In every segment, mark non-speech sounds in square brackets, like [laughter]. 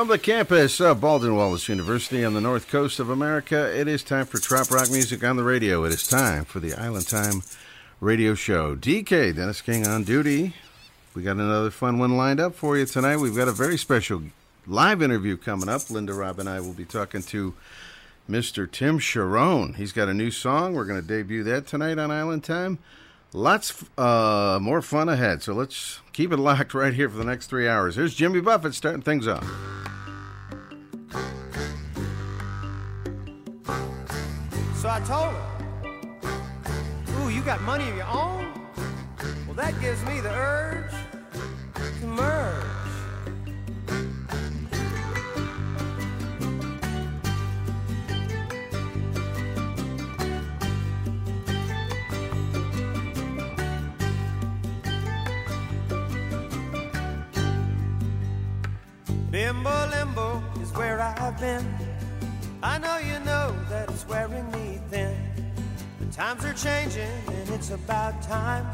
From the campus of Baldwin Wallace University on the north coast of America, it is time for Trop Rock Music on the radio. It is time for the Island Time radio show. DK, Dennis King on duty. We got another fun one lined up for you tonight. We've got a very special live interview coming up. Linda Robb and I will be talking to Mr. Tim Charron. He's got a new song. We're going to debut that tonight on Island Time. Lots uh, more fun ahead. So let's keep it locked right here for the next three hours. Here's Jimmy Buffett starting things off. So I told her, Ooh, you got money of your own? Well, that gives me the urge to merge. Bimbo limbo is where I've been. I know you know that it's wearing me thin. The times are changing and it's about time.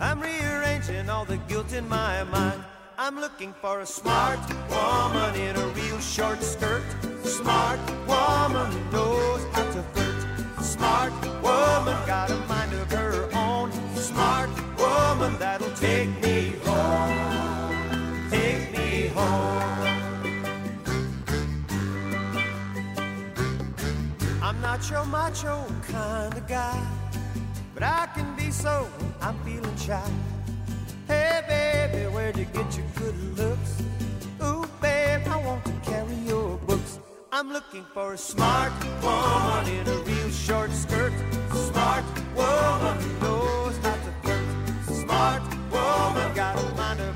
I'm rearranging all the guilt in my mind. I'm looking for a smart woman in a real short skirt. Smart woman who knows how to flirt. Smart woman got a mind of her own. Smart woman that'll take me home. Take me home. I'm not your macho kind of guy, but I can be so when I'm feeling shy. Hey, baby, where'd you get your good looks? Ooh, babe, I want to carry your books. I'm looking for a smart woman in a real short skirt. Smart woman knows how to flirt. Smart woman got a mind of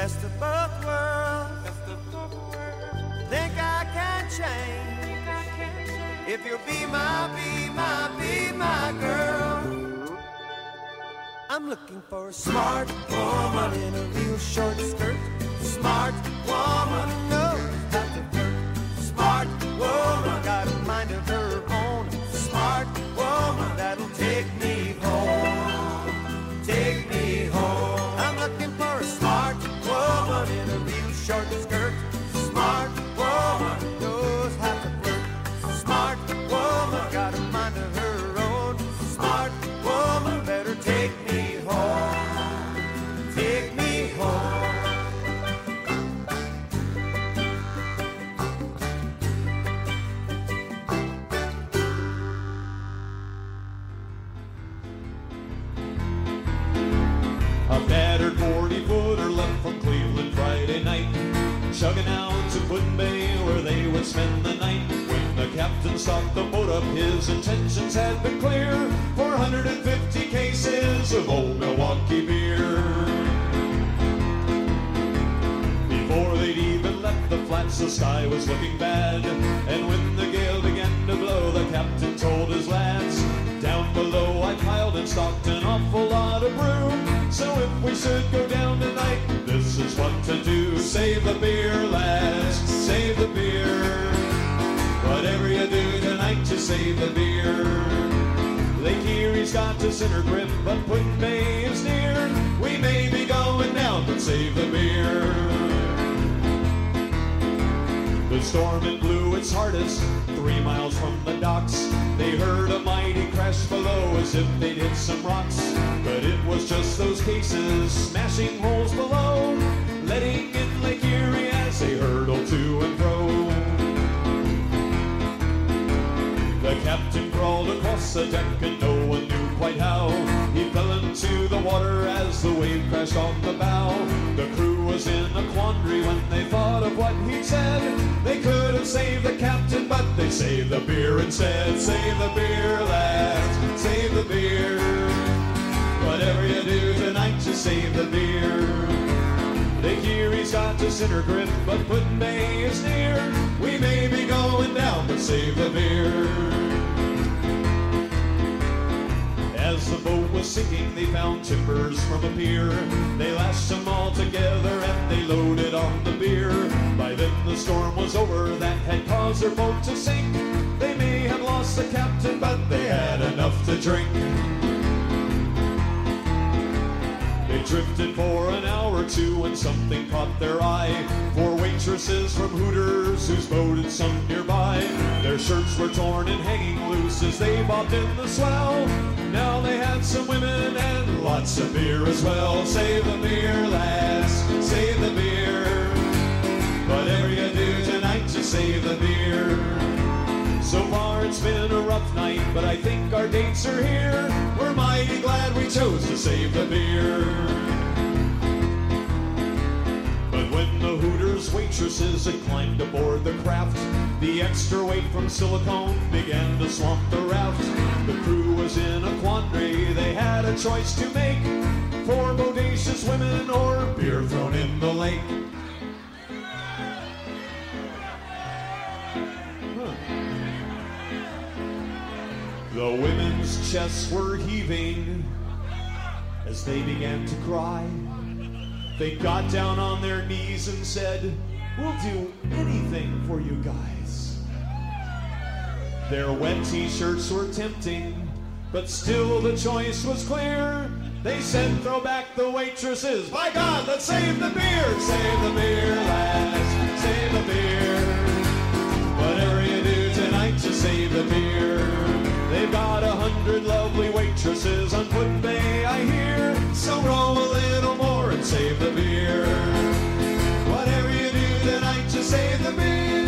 Best of both worlds. Think I can change. If you'll be my, be my, be my girl. I'm looking for a smart woman in a real short skirt. Smart woman knows how to. Smart woman got a mind of her the sky was looking bad. And when the gale began to blow, the captain told his lads, Down below I piled and stocked an awful lot of brew. So if we should go down tonight, this is what to do. Save the beer, lads, save the beer. Whatever you do tonight, just save the beer. Lake Erie's got us in her grip, but Put-in-Bay is near. We may be going down, but save the The storm it blew its hardest, three miles from the docks. They heard a mighty crash below as if they'd hit some rocks. But it was just those cases smashing holes below, letting in Lake Erie as they hurtled to and fro. The captain crawled across the deck and what he'd said. They could have saved the captain, but they saved the beer instead. Save the beer, lads, save the beer. Whatever you do tonight, just save the beer. Lake Erie's got us in her grip, but Put-in-Bay is near. We may be going down, but save the beer. As the boat was sinking, they found timbers from a pier. They lashed them all together and they loaded on the beer. The storm was over that had caused their boat to sink. They may have lost the captain, but they had enough to drink. They drifted for an hour or two when something caught their eye. Four waitresses from Hooters whose boat had sunk nearby. Their shirts were torn and hanging loose as they bobbed in the swell. Now they had some women and lots of beer as well. Save the beer, lads, save the save the beer. So far it's been a rough night, but I think our dates are here. We're mighty glad we chose to save the beer. But when the Hooters waitresses had climbed aboard the craft, the extra weight from silicone began to swamp the raft. The crew was in a quandary, they had a choice to make. Four bodacious women or beer thrown in the lake. Chests were heaving as they began to cry. They got down on their knees and said, We'll do anything for you guys. Their wet t shirts were tempting, but still the choice was clear. They said, Throw back the waitresses. By God, let's save the beer! Save the beer, lads! They've got a hundred lovely waitresses on Put-in-Bay, I hear. So roll a little more and save the beer. Whatever you do tonight, just save the beer.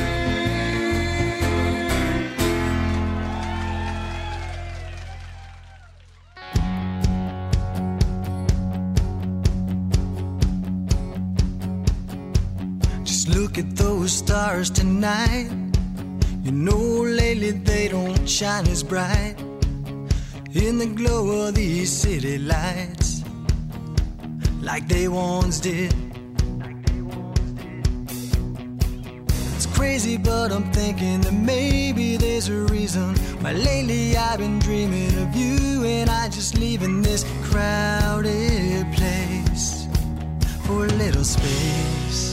Just look at those stars tonight. You know, lately they don't shine as bright in the glow of these city lights like they once did. It's crazy, but I'm thinking that maybe there's a reason why lately I've been dreaming of you and I just leaving this crowded place for a little space.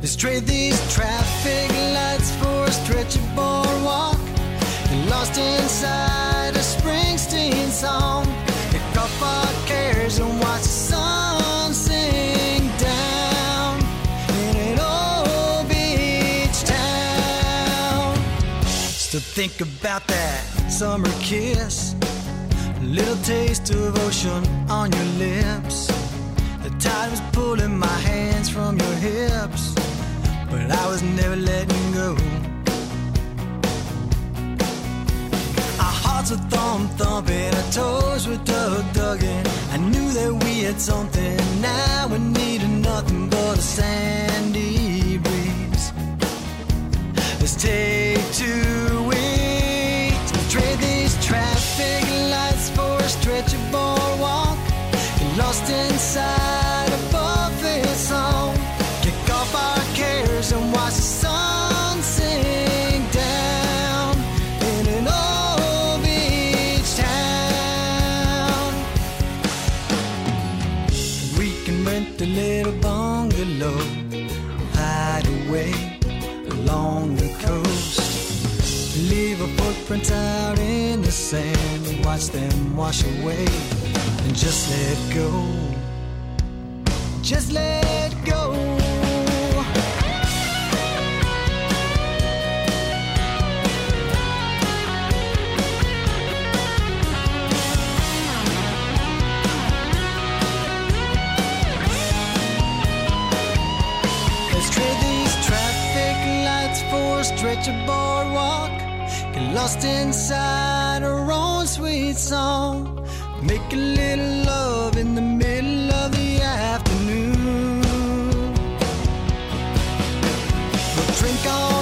Let's trade these traffic lights for a stretchy boardwalk. And lost inside a Springsteen song. Pick up our cares and watch the sun sink down in an old beach town. Still think about that summer kiss. A little taste of ocean on your lips. The tide was pulling my hands from your hips, but I was never letting go. Our hearts were thump thumping, our toes were dug dugging. I knew that we had something now. We need nothing but a sandy breeze. Let's take two weeks. Trade these traffic lights for a stretch of boardwalk. Get lost inside Leave out in the sand, and watch them wash away, and just let go. Just let go. Let's trade these traffic lights for a stretch of boardwalk. Lost inside our own sweet song. Make a little love in the middle of the afternoon. We'll drink all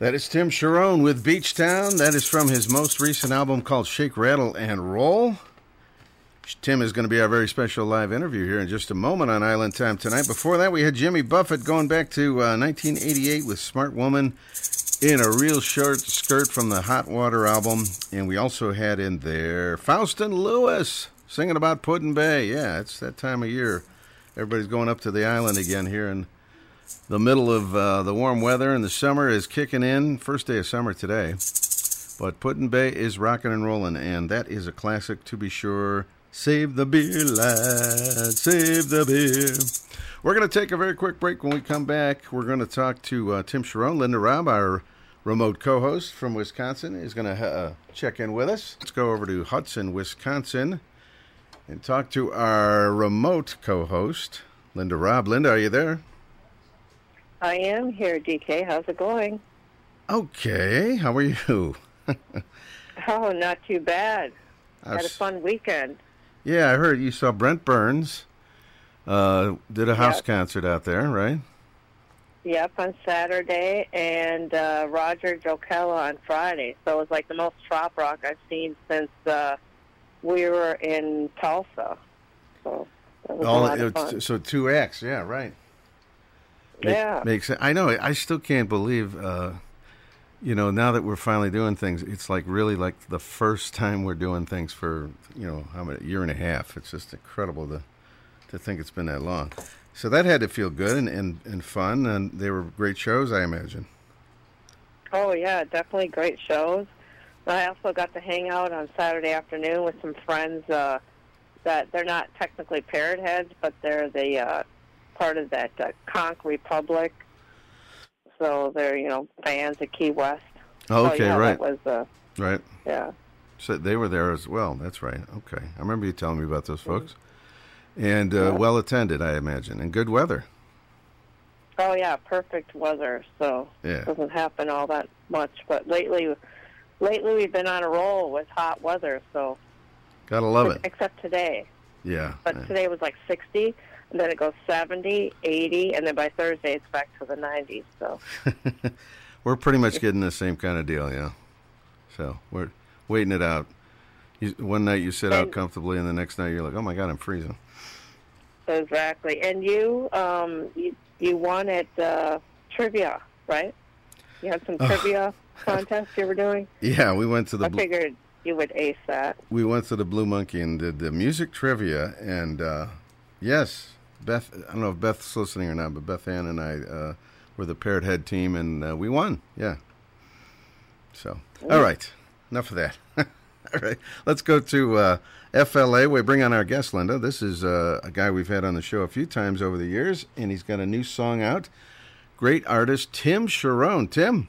That is Tim Charron with Beach Town. That is from his most recent album called Shake, Rattle, and Roll. Tim is going to be our very special live interview here in just a moment on Island Time tonight. Before that, we had Jimmy Buffett going back to uh, 1988 with Smart Woman in a real short skirt from the Hot Water album. And we also had in there Faustin Lewis singing about Put-in-Bay. Yeah, it's that time of year. Everybody's going up to the island again here in the middle of uh, the warm weather and the summer is kicking in. First day of summer today. But Put-in-Bay is rocking and rolling, and that is a classic to be sure. Save the beer, lad. Save the beer. We're going to take a very quick break. When we come back, we're going to talk to uh, Tim Charron. Linda Robb, our remote co host from Wisconsin, is going to uh, check in with us. Let's go over to Hudson, Wisconsin, and talk to our remote co host, Linda Robb. Linda, are you there? I am here, DK. How's it going? Okay. How are you? [laughs] Oh, not too bad. I Had a fun weekend. Yeah, I heard you saw Brent Burns uh, did a house Yep. concert out there, right? Yep, on Saturday, and uh, Roger Jokella on Friday. So it was like the most trop rock I've seen since uh, we were in Tulsa. So that was a lot of fun. so two acts, yeah, right. Yeah. makes sense. I know. I still can't believe. Uh, you know, now that we're finally doing things, it's like really like the first time we're doing things for you know how many year and a half. It's just incredible to to think it's been that long. So that had to feel good and, and, and fun, and they were great shows, I imagine. Oh yeah, definitely great shows. I also got to hang out on Saturday afternoon with some friends uh, that they're not technically parrot heads, but they're the uh, part of that uh, Conch Republic. So they're you know fans of Key West. Oh, So, okay, yeah, right, That was uh, right. yeah. So they were there as well. That's right. Okay, I remember you telling me about those folks, and uh, well attended, I imagine, and good weather. Oh yeah, perfect weather. So Yeah. it doesn't happen all that much. But lately, lately we've been on a roll with hot weather. So Gotta love it. except today. Yeah. But yeah. today was like 60, and then it goes 70, 80, and then by Thursday it's back to the 90s. So [laughs] we're pretty much getting the same kind of deal, yeah. So we're waiting it out. You, one night you sit out comfortably, and the next night you're like, "Oh my God, I'm freezing." exactly. And you, um, you, you won at uh, trivia, right? You had some trivia [laughs] contest you were doing. Yeah, we went to the I Bl- figured you would ace that. we went to the Blue Monkey and did the music trivia, and uh, yes, Beth. I don't know if Beth's listening or not, but Beth Ann and I uh, were the Parrot Head team, and uh, we won. Yeah. So, all right, enough of that. [laughs] All right, let's go to uh, FLA. We bring on our guest, Linda. This is uh, a guy we've had on the show a few times over the years, and he's got a new song out. Great artist, Tim Charron. Tim.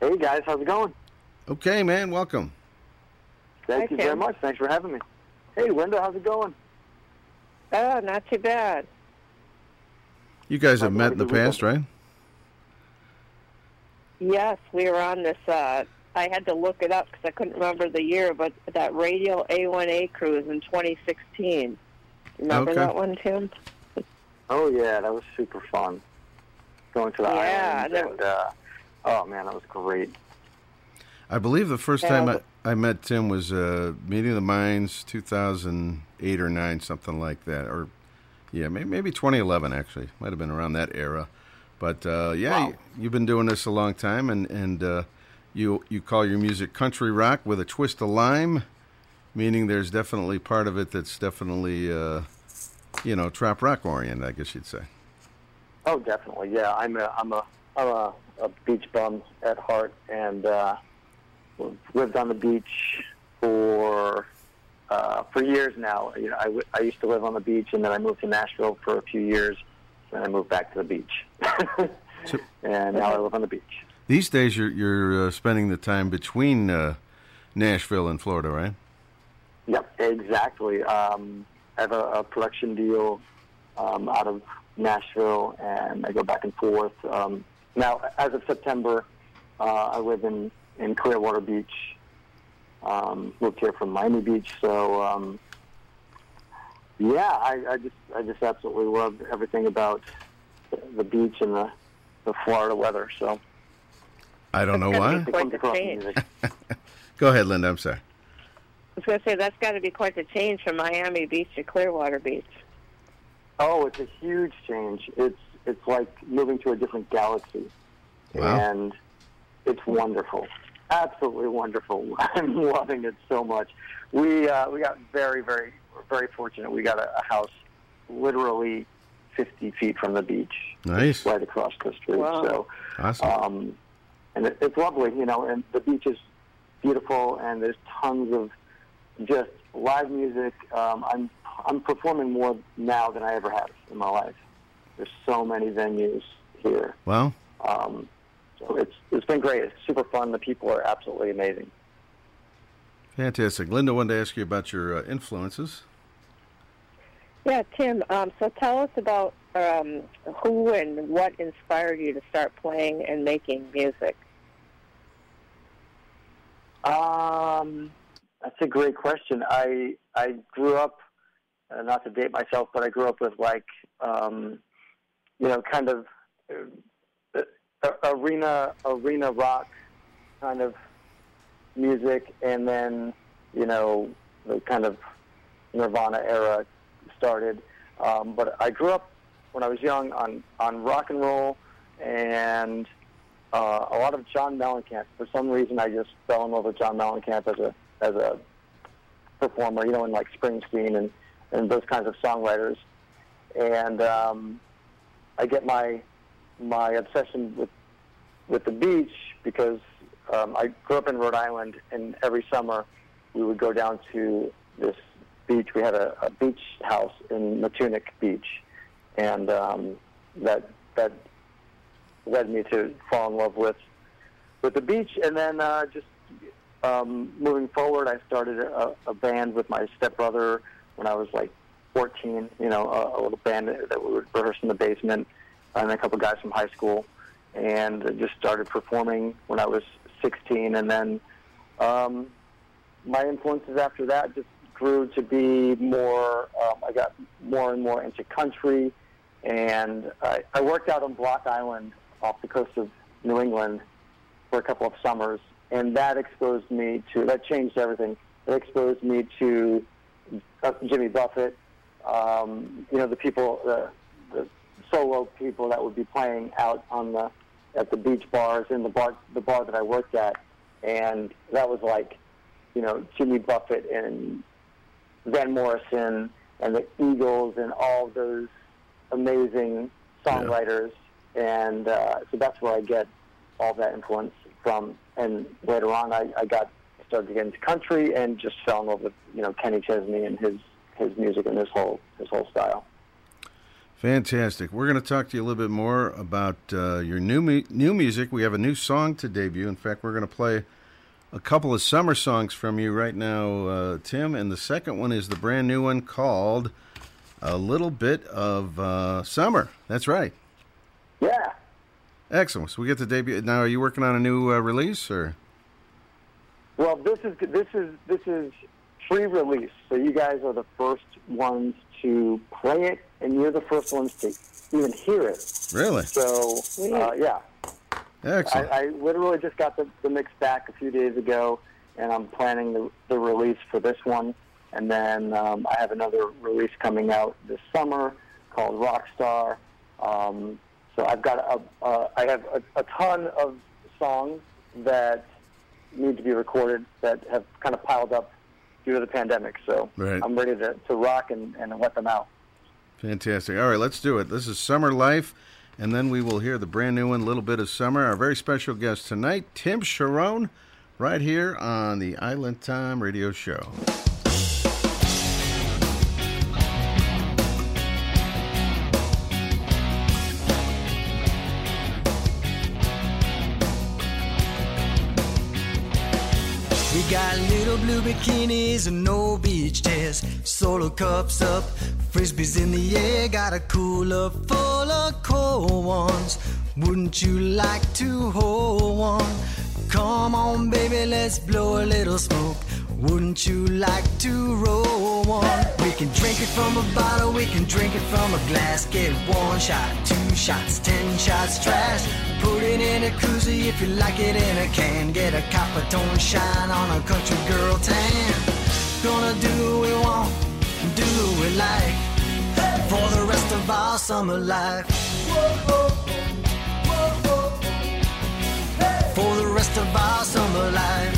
Hey guys, how's it going? Okay, man. Welcome. Thank Hi, you very much. Thanks for having me. Hey Linda, how's it going? Oh, not too bad. You guys have met in the past, right? Yes, we were on this. Uh, I had to look it up because I couldn't remember the year, but that Radio A1A cruise in 2016. Remember Okay. that one, Tim? Oh yeah, that was super fun. Going to the Yeah, island and uh, oh man, that was great. I believe the first Yeah, time I, but- I met Tim was uh, Meeting of the Minds, 2008 or 9, something like that. Or, yeah, maybe, maybe 2011, actually. Might have been around that era. But, uh, yeah, Wow. you, you've been doing this a long time, and, and uh, you, you call your music country rock with a twist of lime, meaning there's definitely part of it that's definitely, uh, you know, trop rock oriented, I guess you'd say. Oh, definitely. Yeah, I'm a I'm a I'm a, a beach bum at heart, and uh, lived on the beach for uh, for years now. You know, I, w- I used to live on the beach, and then I moved to Nashville for a few years, and I moved back to the beach, [laughs] So- and now I live on the beach. These days, you're, you're uh, spending the time between uh, Nashville and Florida, right? Yep, exactly. Um, I have a, a production deal um, out of Nashville, and I go back and forth. Um, now, as of September, uh, I live in, in Clearwater Beach. Um, moved here from Miami Beach, so um, yeah, I, I just I just absolutely love everything about the, the beach and the, the Florida weather. So I don't know why. gotta quite the change. [laughs] Go ahead, Linda. I'm sorry. I was going to say that's got to be quite the change from Miami Beach to Clearwater Beach. Oh, it's a huge change. It's it's like moving to a different galaxy, Wow. and it's wonderful, absolutely wonderful. [laughs] I'm loving it so much. We uh, we got very very very fortunate. We got a, a house literally 50 feet from the beach, Nice. right across the street. Wow. So, Awesome. um, and it, it's lovely, you know. And the beach is beautiful, and there's tons of just live music. Um, I'm I'm performing more now than I ever have in my life. There's so many venues here. Wow. Um, so it's it's been great. It's super fun. The people are absolutely amazing. fantastic. Linda wanted to ask you about your uh, influences. Yeah, Tim. Um, so tell us about um, who and what inspired you to start playing and making music. Um, that's a great question. I I grew up, uh, not to date myself, but I grew up with like, um, you know, kind of uh, arena arena rock kind of music, and then you know the kind of Nirvana era started. Um, but I grew up when I was young on on rock and roll and uh, a lot of John Mellencamp. For some reason, I just fell in love with John Mellencamp as a as a performer. You know, in like Springsteen and and those kinds of songwriters. And um, I get my my obsession with with the beach because um, I grew up in Rhode Island, and every summer we would go down to this beach. We had a, a beach house in Matunuck Beach, and um, that that led me to fall in love with with the beach. And then uh, just um, moving forward, I started a, a band with my stepbrother when I was like 14. You know, a, a little band that we would rehearse in the basement, and a couple guys from high school, and just started performing when I was 16. And then um, my influences after that just grew to be more. Um, I got more and more into country, and I, I worked out on Block Island off the coast of New England for a couple of summers, and that exposed me to that changed everything. It exposed me to uh, Jimmy Buffett, um, you know, the people, the, solo people that would be playing out on the at the beach bars in the bar, the bar that I worked at, and that was like, you know, Jimmy Buffett and Van Morrison and the Eagles and all those amazing songwriters, and uh, so that's where I get all that influence from. And later on, I, I got started to get into country and just fell in love with you know Kenny Chesney and his his music and his whole his whole style. Fantastic. We're going to talk to you a little bit more about uh, your new mu- new music. We have a new song to debut. In fact, we're going to play a couple of summer songs from you right now, uh, Tim. And the second one is the brand new one called "A Little Bit of uh, Summer." That's right. Yeah. Excellent. So we get to debut now. Are you working on a new uh, release or? Well, this is this is this is pre-release, so you guys are the first ones to play it, and you're the first ones to even hear it. Really? So uh, yeah, Excellent. I, I literally just got the, the mix back a few days ago, and I'm planning the, the release for this one. And then um, I have another release coming out this summer called Rockstar. Um, so I've got a, a I have a, a ton of songs that need to be recorded that have kind of piled up due to the pandemic. So Right. I'm ready to, to rock and, and let them out. Fantastic. All right, let's do it. This is Summer Life, and then we will hear the brand new one, Little Bit of Summer. Our very special guest tonight, Tim Charron, right here on the Island Time Radio Show. Got little blue bikinis and no beach chairs. Solo cups up, frisbees in the air. Got a cooler full of cold ones. Wouldn't you like to hold one? Come on, baby, let's blow a little smoke. Wouldn't you like to roll one? We can drink it from a bottle, we can drink it from a glass. Get one shot, two shots, ten shots, trash. Put it in a koozie if you like it in a can. Get a copper tone shine on a country girl tan. Gonna do what we want, do what we like. For the rest of our summer life. For the rest of our summer life.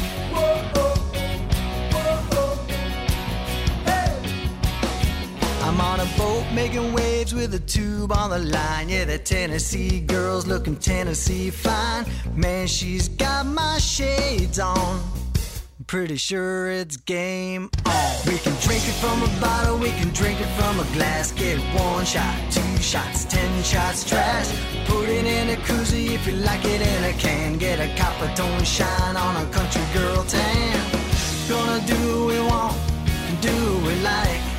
Boat making waves with a tube on the line. Yeah, the Tennessee girl's looking Tennessee fine. Man, she's got my shades on. Pretty sure it's game on. We can drink it from a bottle, we can drink it from a glass. Get one shot, two shots, ten shots, trash. Put it in a koozie if you like it in a can. Get a copper tone shine on a country girl tan. Gonna do what we want, do what we like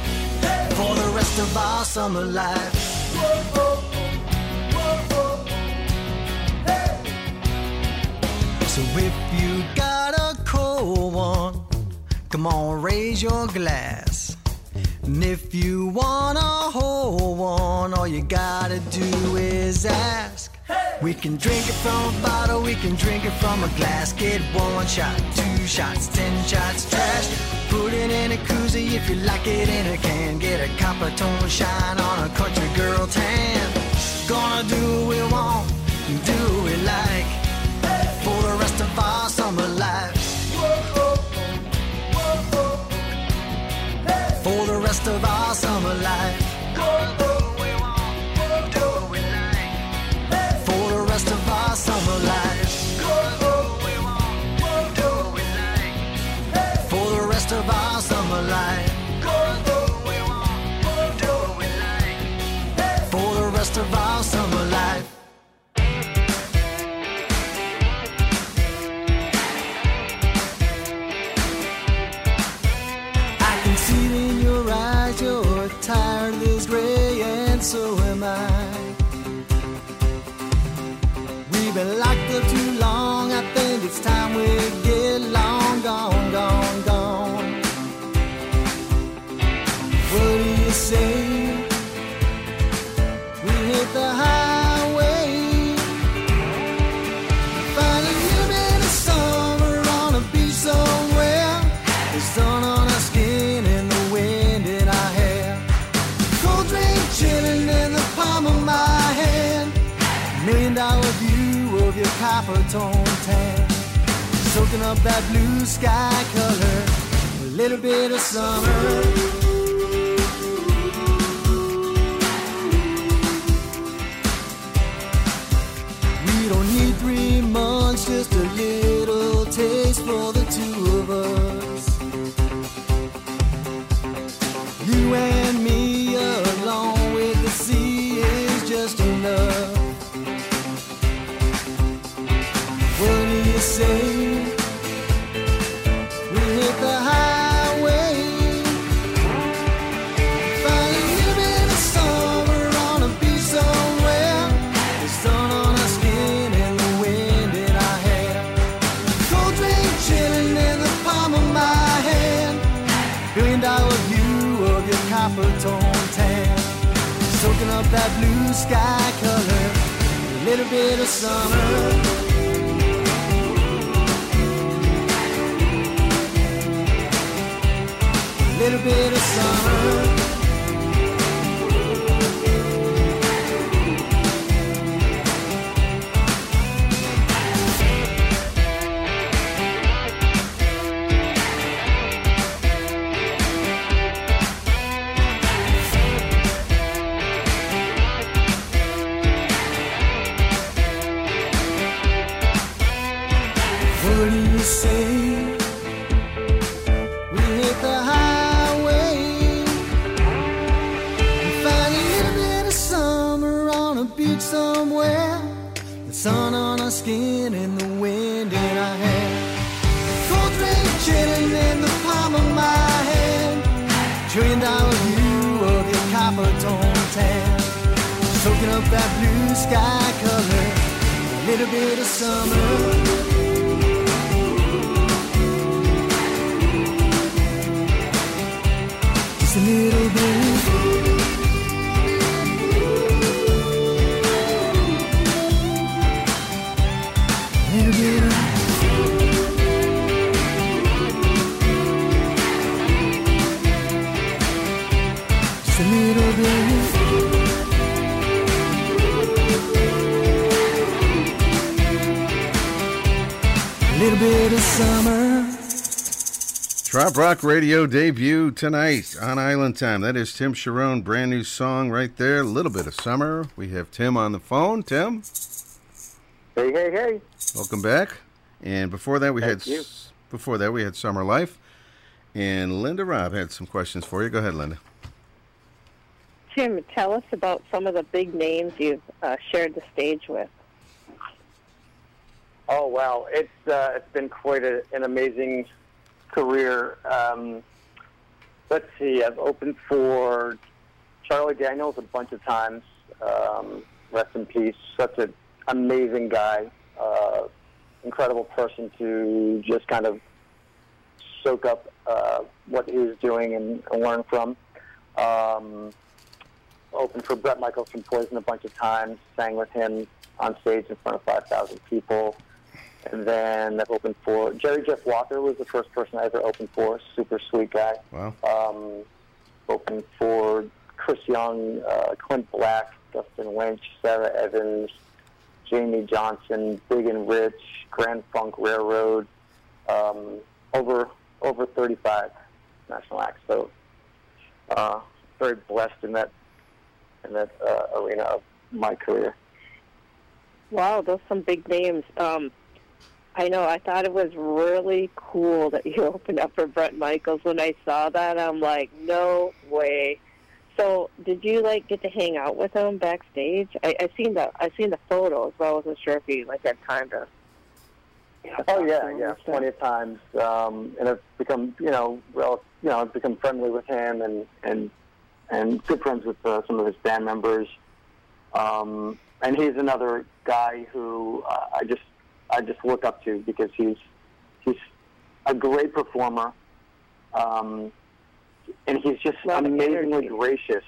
for the rest of our summer life. So if you got a cold one, come on, raise your glass. And if you wanna hold one, all you gotta do is ask. We can drink it from a bottle, we can drink it from a glass. Get one shot, two shots, ten shots, trash. Put it in a koozie if you like it in a can. Get a copper tone shine on a country girl tan. Gonna do what we want, do we like. Say? We hit the highway. Find a little summer on a beach somewhere. The sun on our skin and the wind in our hair. Cold drink chilling in the palm of my hand. Million dollar view of your copper tone tan. Soaking up that blue sky color. A little bit of summer. We don't that blue sky color, a little bit of summer. A little bit of summer. Skin and the wind in our hair. Cold drink chilling in the palm of my hand. Trillion dollar view of your copper tone tan. Soaking up that blue sky color. A little bit of summer. Bit of summer. Trop Rock Radio debut tonight on Island Time. That is Tim Charron, brand new song right there. A little bit of summer. We have Tim on the phone. Tim, Hey, hey, hey. welcome back. And before that, we Thank had you. before that we had Summer Life. And Linda Robb had some questions for you. Go ahead, Linda. Tim, tell us about some of the big names you've uh, shared the stage with. Oh wow, it's uh, it's been quite a, an amazing career. Um, let's see, I've opened for Charlie Daniels a bunch of times. Um, rest in peace. Such an amazing guy, uh, incredible person to just kind of soak up uh, what he was doing and, and learn from. Um, opened for Bret Michaels from Poison a bunch of times. Sang with him on stage in front of 5,000 people. And then I've opened for Jerry Jeff Walker was the first person I ever opened for. Super sweet guy. Wow. Um, opened for Chris Young, uh, Clint Black, Dustin Lynch, Sara Evans, Jamey Johnson, Big and Rich, Grand Funk Railroad, um, over over 35 national acts. So uh, very blessed in that in that uh, arena of my career. Wow, those are some big names. Um, I know. I thought it was really cool that you [laughs] opened up for Bret Michaels. When I saw that, I'm like, no way. So, did you like get to hang out with him backstage? I, I seen the I seen the photos, but I wasn't sure if you like had time to. Oh yeah, yeah, plenty of times, um, and I've become, you know, well, you know, I've become friendly with him and and and good friends with uh, some of his band members. Um, and he's another guy who uh, I just I just look up to because he's he's a great performer, um, and he's just amazingly energy. gracious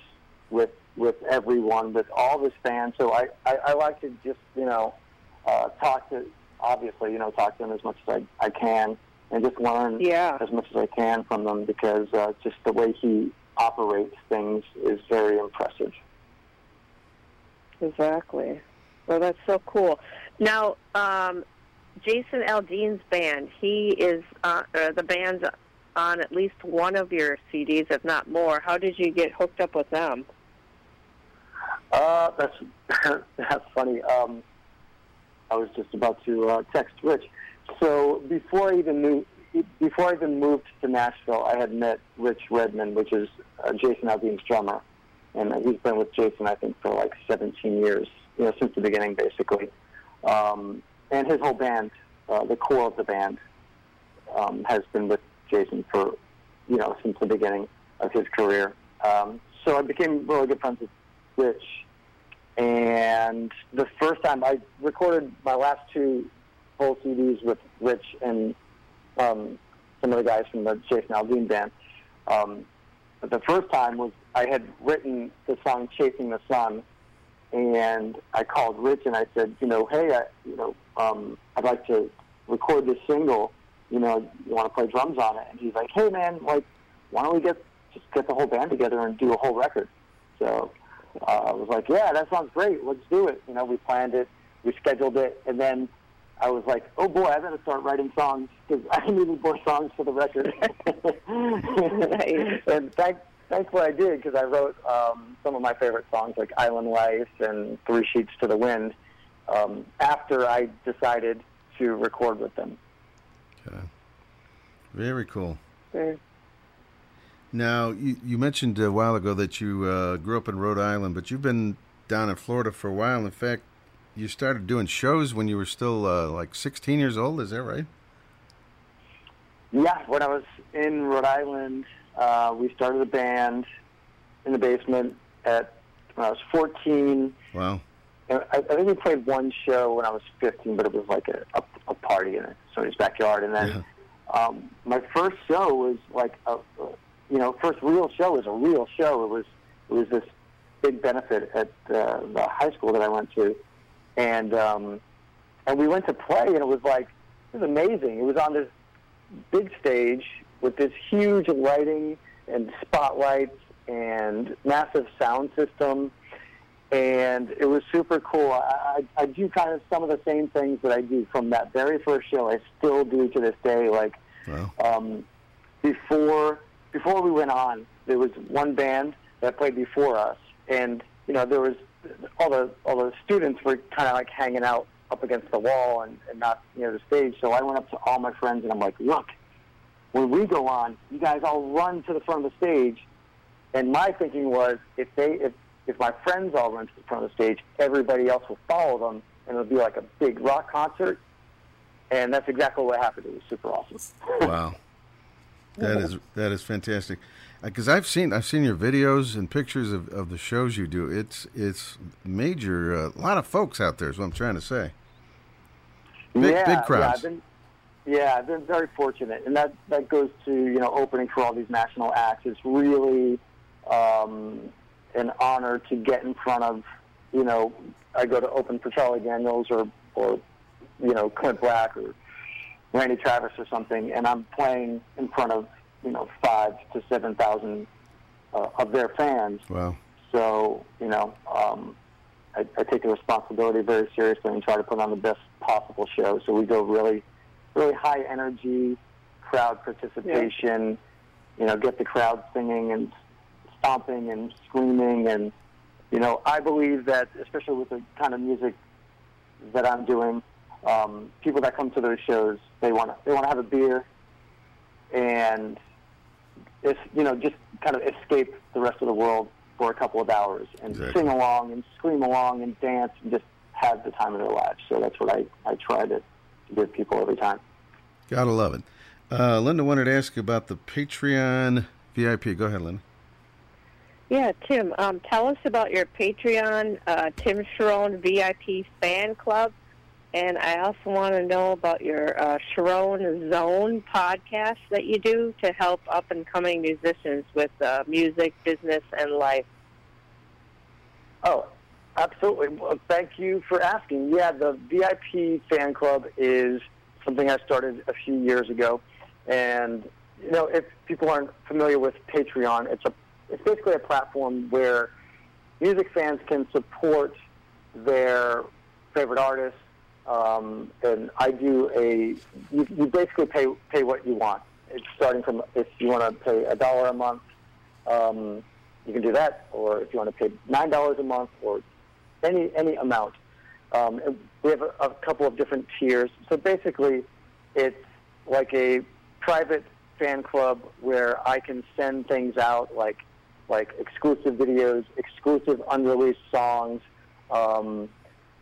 with with everyone, with all his fans. So I, I, I like to just you know uh, talk to obviously you know talk to them as much as I, I can and just learn Yeah. as much as I can from them because uh, just the way he operates things is very impressive. Exactly. Well, that's so cool. Now, um, Jason Aldean's band, he is uh, uh, the band's on at least one of your CDs, if not more. How did you get hooked up with them? Uh, that's [laughs] that's funny. Um, I was just about to uh, text Rich. So before I even moved, before I even moved to Nashville, I had met Rich Redmond, which is uh, Jason Aldean's drummer, and he's been with Jason I think for like 17 years, you know, since the beginning basically. Um, and his whole band, uh, the core of the band, um, has been with Jason for, you know, since the beginning of his career. Um, so I became really good friends with Rich. And the first time I recorded my last two full CDs with Rich and um, some of the guys from the Jason Aldean band. Um, but the first time was I had written the song "Chasing the Sun," and I called Rich and I said, you know, hey, I, you know, um, I'd like to record this single. You know, you want to play drums on it? And he's like, hey, man, like, why don't we get just get the whole band together and do a whole record? So uh, I was like, yeah, that sounds great. Let's do it. You know, we planned it, we scheduled it, and then I was like, oh boy, I better start writing songs because [laughs] I needed more songs for the record. [laughs] and thank, thankfully I did because I wrote um, some of my favorite songs like Island Life and Three Sheets to the Wind um, after I decided to record with them. Okay. Very cool. Now, you, you mentioned a while ago that you uh, grew up in Rhode Island, but you've been down in Florida for a while. In fact, you started doing shows when you were still uh, like 16 years old. Is that right? Yeah, when I was in Rhode Island, uh, we started a band in the basement at when I was 14. Wow. And I, I think we played one show when I was 15, but it was like a, a, a party in somebody's backyard. And then um, my first show was like a, a, you know, first real show was a real show. It was it was this big benefit at uh, the high school that I went to, and um, and we went to play, and it was like it was amazing. It was on this big stage with this huge lighting and spotlights and massive sound system, and it was super cool. I, I, I do kind of some of the same things that I do from that very first show. I still do to this day. Like Wow. um, before before we went on, there was one band that played before us, and you know there was all the all the students were kind of like hanging out up against the wall and, and not near the stage. So I went up to all my friends and I'm like, look, when we go on, you guys all run to the front of the stage. And my thinking was, if they if if my friends all run to the front of the stage, everybody else will follow them, and it'll be like a big rock concert. And that's exactly what happened. It was super awesome. Wow. [laughs] That is that is fantastic. Because I've seen I've seen your videos and pictures of, of the shows you do. It's it's major. uh, A lot of folks out there is what I'm trying to say. Big yeah, big Yeah, crowds. Been, yeah, I've been very fortunate, and that that goes to you know opening for all these national acts. It's really um, an honor to get in front of you know. I go to open for Charlie Daniels or or you know Clint Black or Randy Travis or something, and I'm playing in front of you know five to seven thousand uh, of their fans. Wow. So, you know, um, I, I take the responsibility very seriously and try to put on the best possible show. So we go really, really high energy, crowd participation, you know, get the crowd singing and stomping and screaming. And, you know, I believe that, especially with the kind of music that I'm doing, um, people that come to those shows, they want to, they want to have a beer and it's you know just kind of escape the rest of the world for a couple of hours and Exactly. sing along and scream along and dance and just have the time of their lives. So that's what I I try to, to give people every time. Gotta love it. Uh, Linda wanted to ask you about the Patreon VIP. Go ahead, Linda. Yeah, Tim, um, tell us about your Patreon, uh, Tim Charron VIP fan club. And I also want to know about your uh, Charron Zone podcast that you do to help up and coming musicians with uh, music, business, and life. Oh, absolutely. Well, thank you for asking. Yeah, the VIP fan club is something I started a few years ago, and you know, if people aren't familiar with Patreon, it's a it's basically a platform where music fans can support their favorite artists. Um, and I do a you, you basically pay pay what you want. It's starting from if you want to pay a dollar a month, um, you can do that, or if you want to pay nine dollars a month, or any any amount. Um, we have a, a couple of different tiers. So basically, it's like a private fan club where I can send things out like like exclusive videos, exclusive unreleased songs. Um,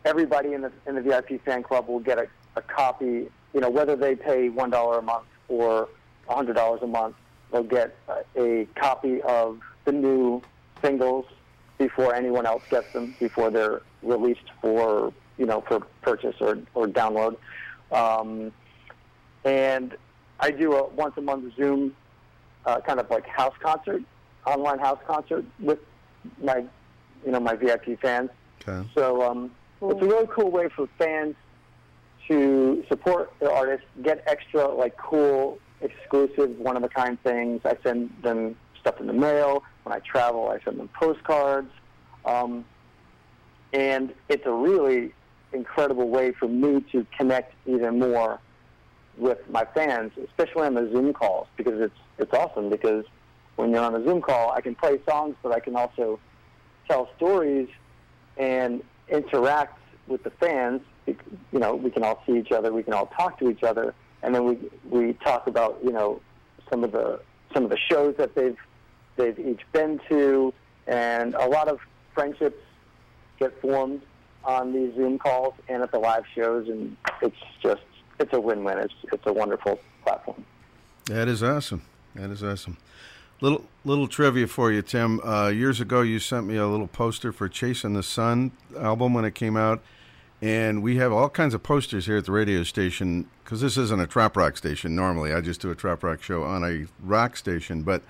everybody in the in the VIP fan club will get a, a copy. You know, whether they pay one dollar a month or a hundred dollars a month, they'll get a, a copy of the new singles before anyone else gets them, before they're released for you know for purchase or or download. Um, and I do a once a month Zoom uh, kind of like house concert online house concert with my, you know, my VIP fans. Okay. So um, it's a really cool way for fans to support their artists, get extra like cool, exclusive, one of a kind things. I send them stuff in the mail. When I travel, I send them postcards. Um, and it's a really incredible way for me to connect even more with my fans, especially on the Zoom calls, because it's it's awesome. Because when you're on a Zoom call, I can play songs, but I can also tell stories and interact with the fans. You know, we can all see each other, we can all talk to each other, and then we we talk about you know some of the some of the shows that they've they've each been to, and a lot of friendships get formed on these Zoom calls and at the live shows, and it's just it's a win-win. It's it's a wonderful platform. That is awesome. That is awesome. Little little trivia for you, Tim. Uh, years ago, you sent me a little poster for "Chasing the Sun" album when it came out, and we have all kinds of posters here at the radio station because this isn't a trop rock station. Normally, I just do a trop rock show on a rock station, but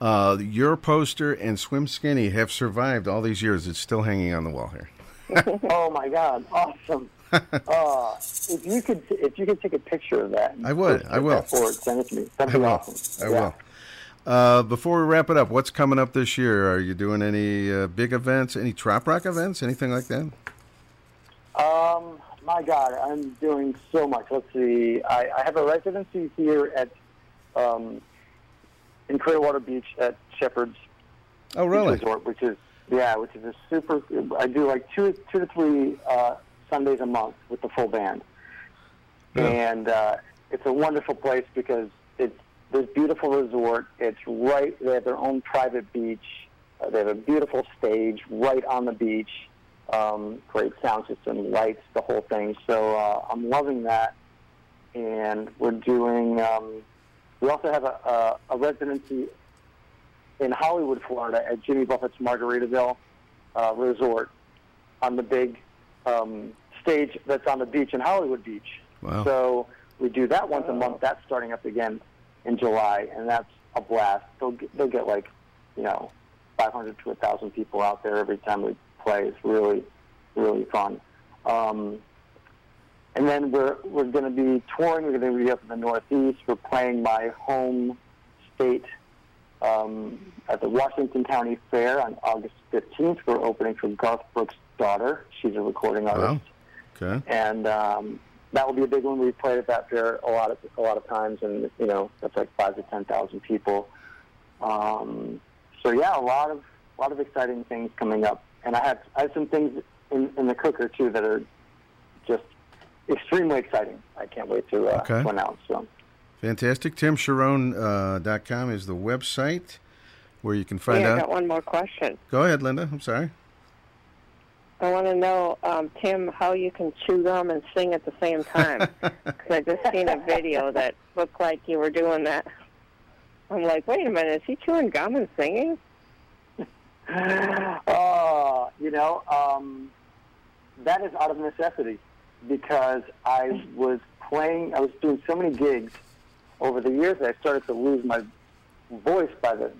uh, your poster and Swim Skinny have survived all these years. It's still hanging on the wall here. [laughs] oh my God! Awesome. uh, if you could, if you could take a picture of that, I would. I will. Forward, send it to me. That'd I be will. awesome. I Yeah. will. Uh, before we wrap it up, what's coming up this year? Are you doing any uh, big events, any trop rock events, anything like that? Um, my God, I'm doing so much. Let's see. I, I have a residency here at um, in Clearwater Beach at Shephard's Oh, really? Resort, which is yeah, which is a super. I do like two two to three uh, Sundays a month with the full band, and uh, it's a wonderful place because it's this beautiful resort. It's right. They have their own private beach. Uh, they have a beautiful stage right on the beach. Um, great sound system, lights, the whole thing. So uh, I'm loving that. And we're doing. Um, we also have a, a, a residency in Hollywood, Florida, at Jimmy Buffett's Margaritaville uh, Resort on the big um, stage that's on the beach in Hollywood Beach. Wow. So we do that once a month. That's starting up again in July, and that's a blast. They'll get, they'll get like, you know, 500 to 1,000 people out there every time we play. It's really, really fun. Um, and then we're we're going to be touring. We're going to be up in the Northeast. We're playing my home state um, at the Washington County Fair on August 15th. We're opening for Garth Brooks' daughter. She's a recording artist, Wow. Okay. and um, that will be a big one. We've played at that fair a lot of a lot of times, and you know that's like five to ten thousand people. Um, so yeah, a lot of a lot of exciting things coming up, and I have I have some things in, in the cooker too that are just extremely exciting. I can't wait to, uh, Okay. to announce. So. Fantastic. TimCharron.com uh, dot com is the website where you can find hey, I got one more question. Go ahead, Linda. I'm sorry. I want to know, um, Tim, how you can chew gum and sing at the same time. [laughs] Because I just seen a video that looked like you were doing that. I'm like, wait a minute, is he chewing gum and singing? Oh, [sighs] you know, um, that is out of necessity because I was playing, I was doing so many gigs over the years I started to lose my voice by the,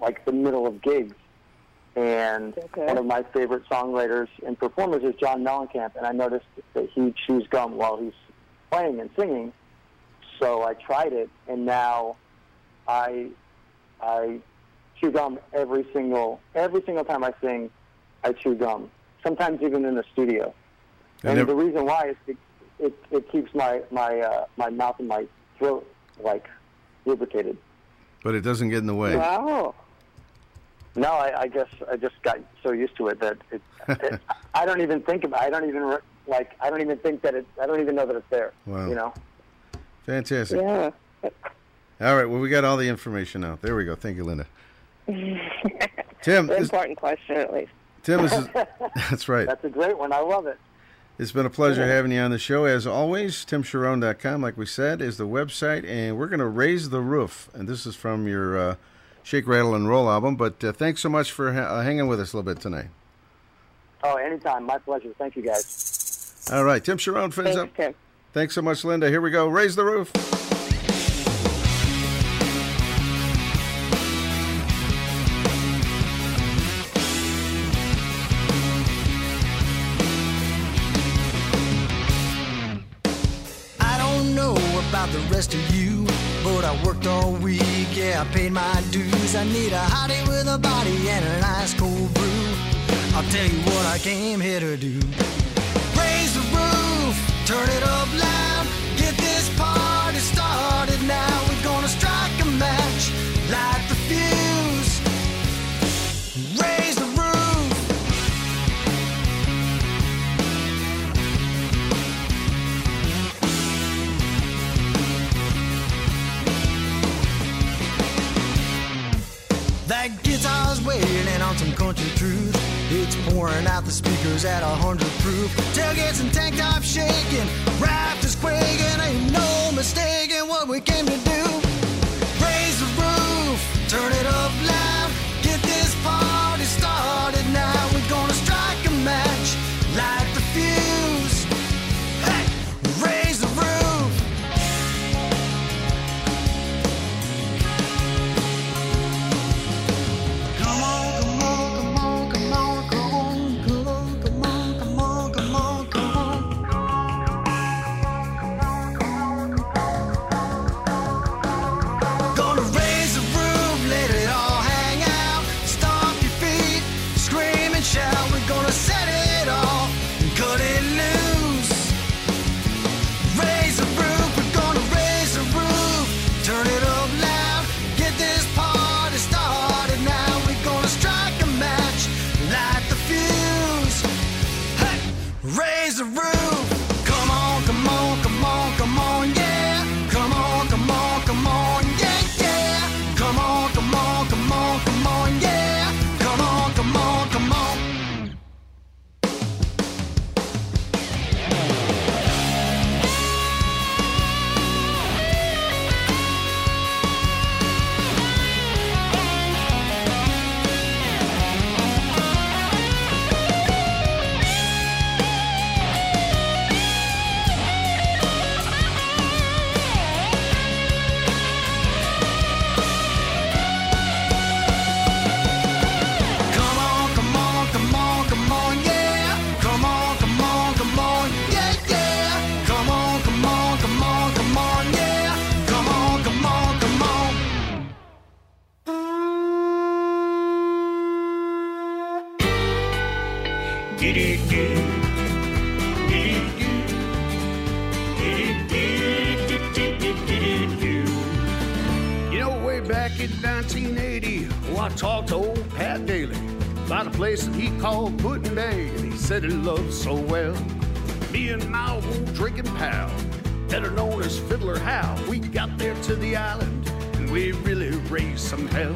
like the middle of gigs. And Okay. one of my favorite songwriters and performers is John Mellencamp, and I noticed that he chews gum while he's playing and singing. So I tried it, and now I I chew gum every single every single time I sing. I chew gum. Sometimes even in the studio. I And never- the reason why is it it, it keeps my my uh, my mouth and my throat like lubricated. But it doesn't get in the way. Wow. No, I, I guess I just got so used to it that it, it [laughs] I don't even think about. I don't even like. I don't even think that it. I don't even know that it's there. Wow. You know. Fantastic. Yeah. All right. Well, we got all the information now. There we go. Thank you, Linda. [laughs] Tim, this, important question, at least. Tim, this is, [laughs] that's right. That's a great one. I love it. It's been a pleasure having you on the show. As always, timcharron.com, like we said, is the website, and we're going to raise the roof. And this is from your uh, Shake, Rattle, and Roll album. But uh, thanks so much for ha- uh, hanging with us a little bit tonight. Oh, anytime. My pleasure. Thank you, guys. All right, Tim Charron, fins Thanks, up. Tim. Thanks so much, Linda. Here we go. Raise the roof. Rest of you. But I worked all week, yeah, I paid my dues. I need a hottie with a body and an ice cold brew. I'll tell you what I came here to do. Raise the roof, turn it up loud, get this party started now. We're gonna strike a match, light wailing on some country truth. It's pouring out the speakers at a hundred proof. Tailgates and tank tops shaking, rafters quaking. Ain't no mistaking what we came to do. Raise the roof, turn it up loud. Get this party started now. We're gonna strike a match, and he loved so well. Me and my old drinking pal, better known as Fiddler Hal, we got there to the island, and we really raised some hell.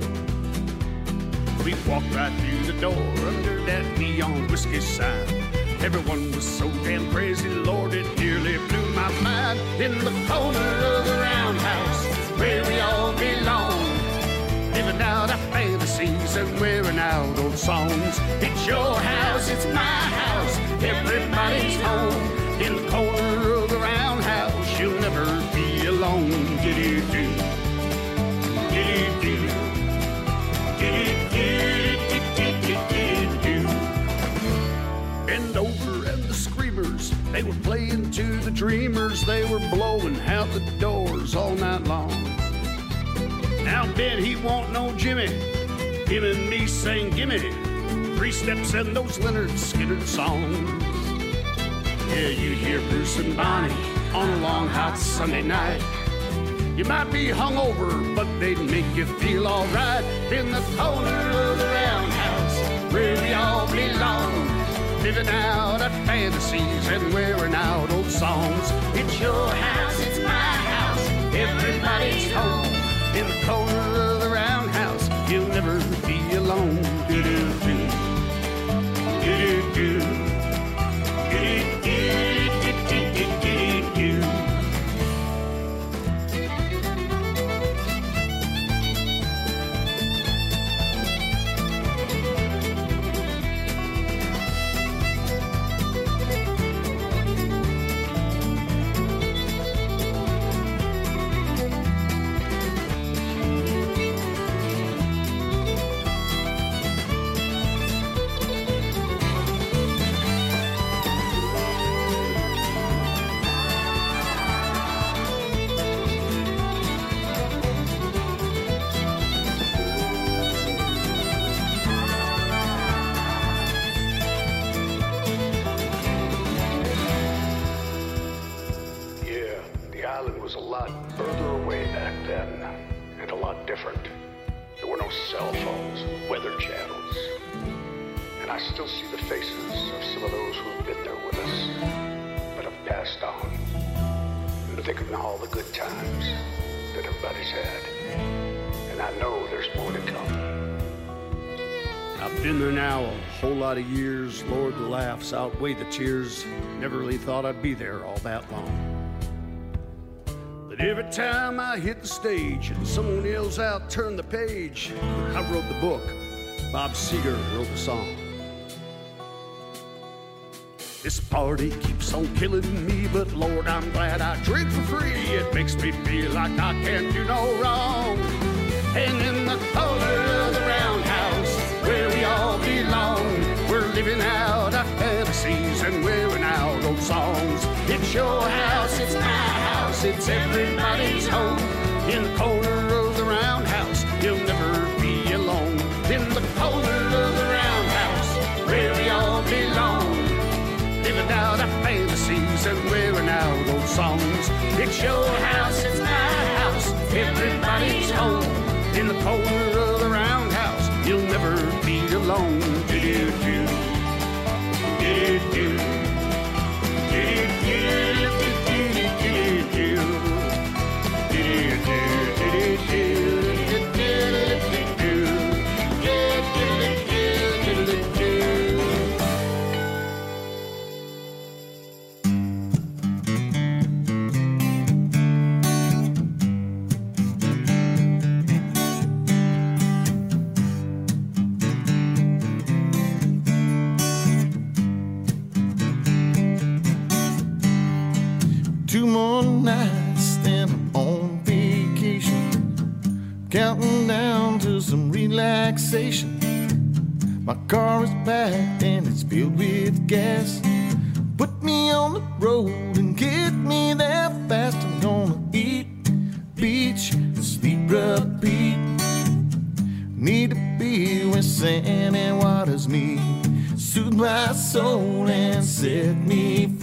We walked right through the door under that neon whiskey sign. Everyone was so damn crazy, Lord, it nearly blew my mind. In the corner of the roundhouse, where we all belong, living out our fantasies and wearing out old songs. It's your house, it's my house, everybody's home. In the corner of the roundhouse, you'll never be alone. Do-do-do. Bend over and the screamers, they were playing to the dreamers. They were blowing out the doors all night long. Now Ben, he won't know Jimmy. Him and me sang gimme. Three steps and those Lynyrd Skynyrd songs. Yeah, you hear Bruce and Bonnie on a long hot Sunday night. You might be hungover, but they'd make you feel alright in the corner of the roundhouse where we all belong. Living out our fantasies and wearing out old songs. It's your house, it's my house, everybody's home. In the corner lot of years. Lord, the laughs outweigh the tears. Never really thought I'd be there all that long. But every time I hit the stage and someone yells out, turn the page, I wrote the book. Bob Seger wrote the song. This party keeps on killing me, but Lord, I'm glad I drink for free. It makes me feel like I can't do no wrong. And in the house, it's everybody's home. In the corner of the roundhouse, you'll never be alone. In the corner of the roundhouse, where we all belong living out our fantasies and wearing out old songs. It's your house, it's my house, everybody's home. In the corner car is packed and it's filled with gas. Put me on the road and get me there fast. I'm gonna eat, beach, sleep, repeat. Need to be where sand and waters meet. Soothe my soul and set me free.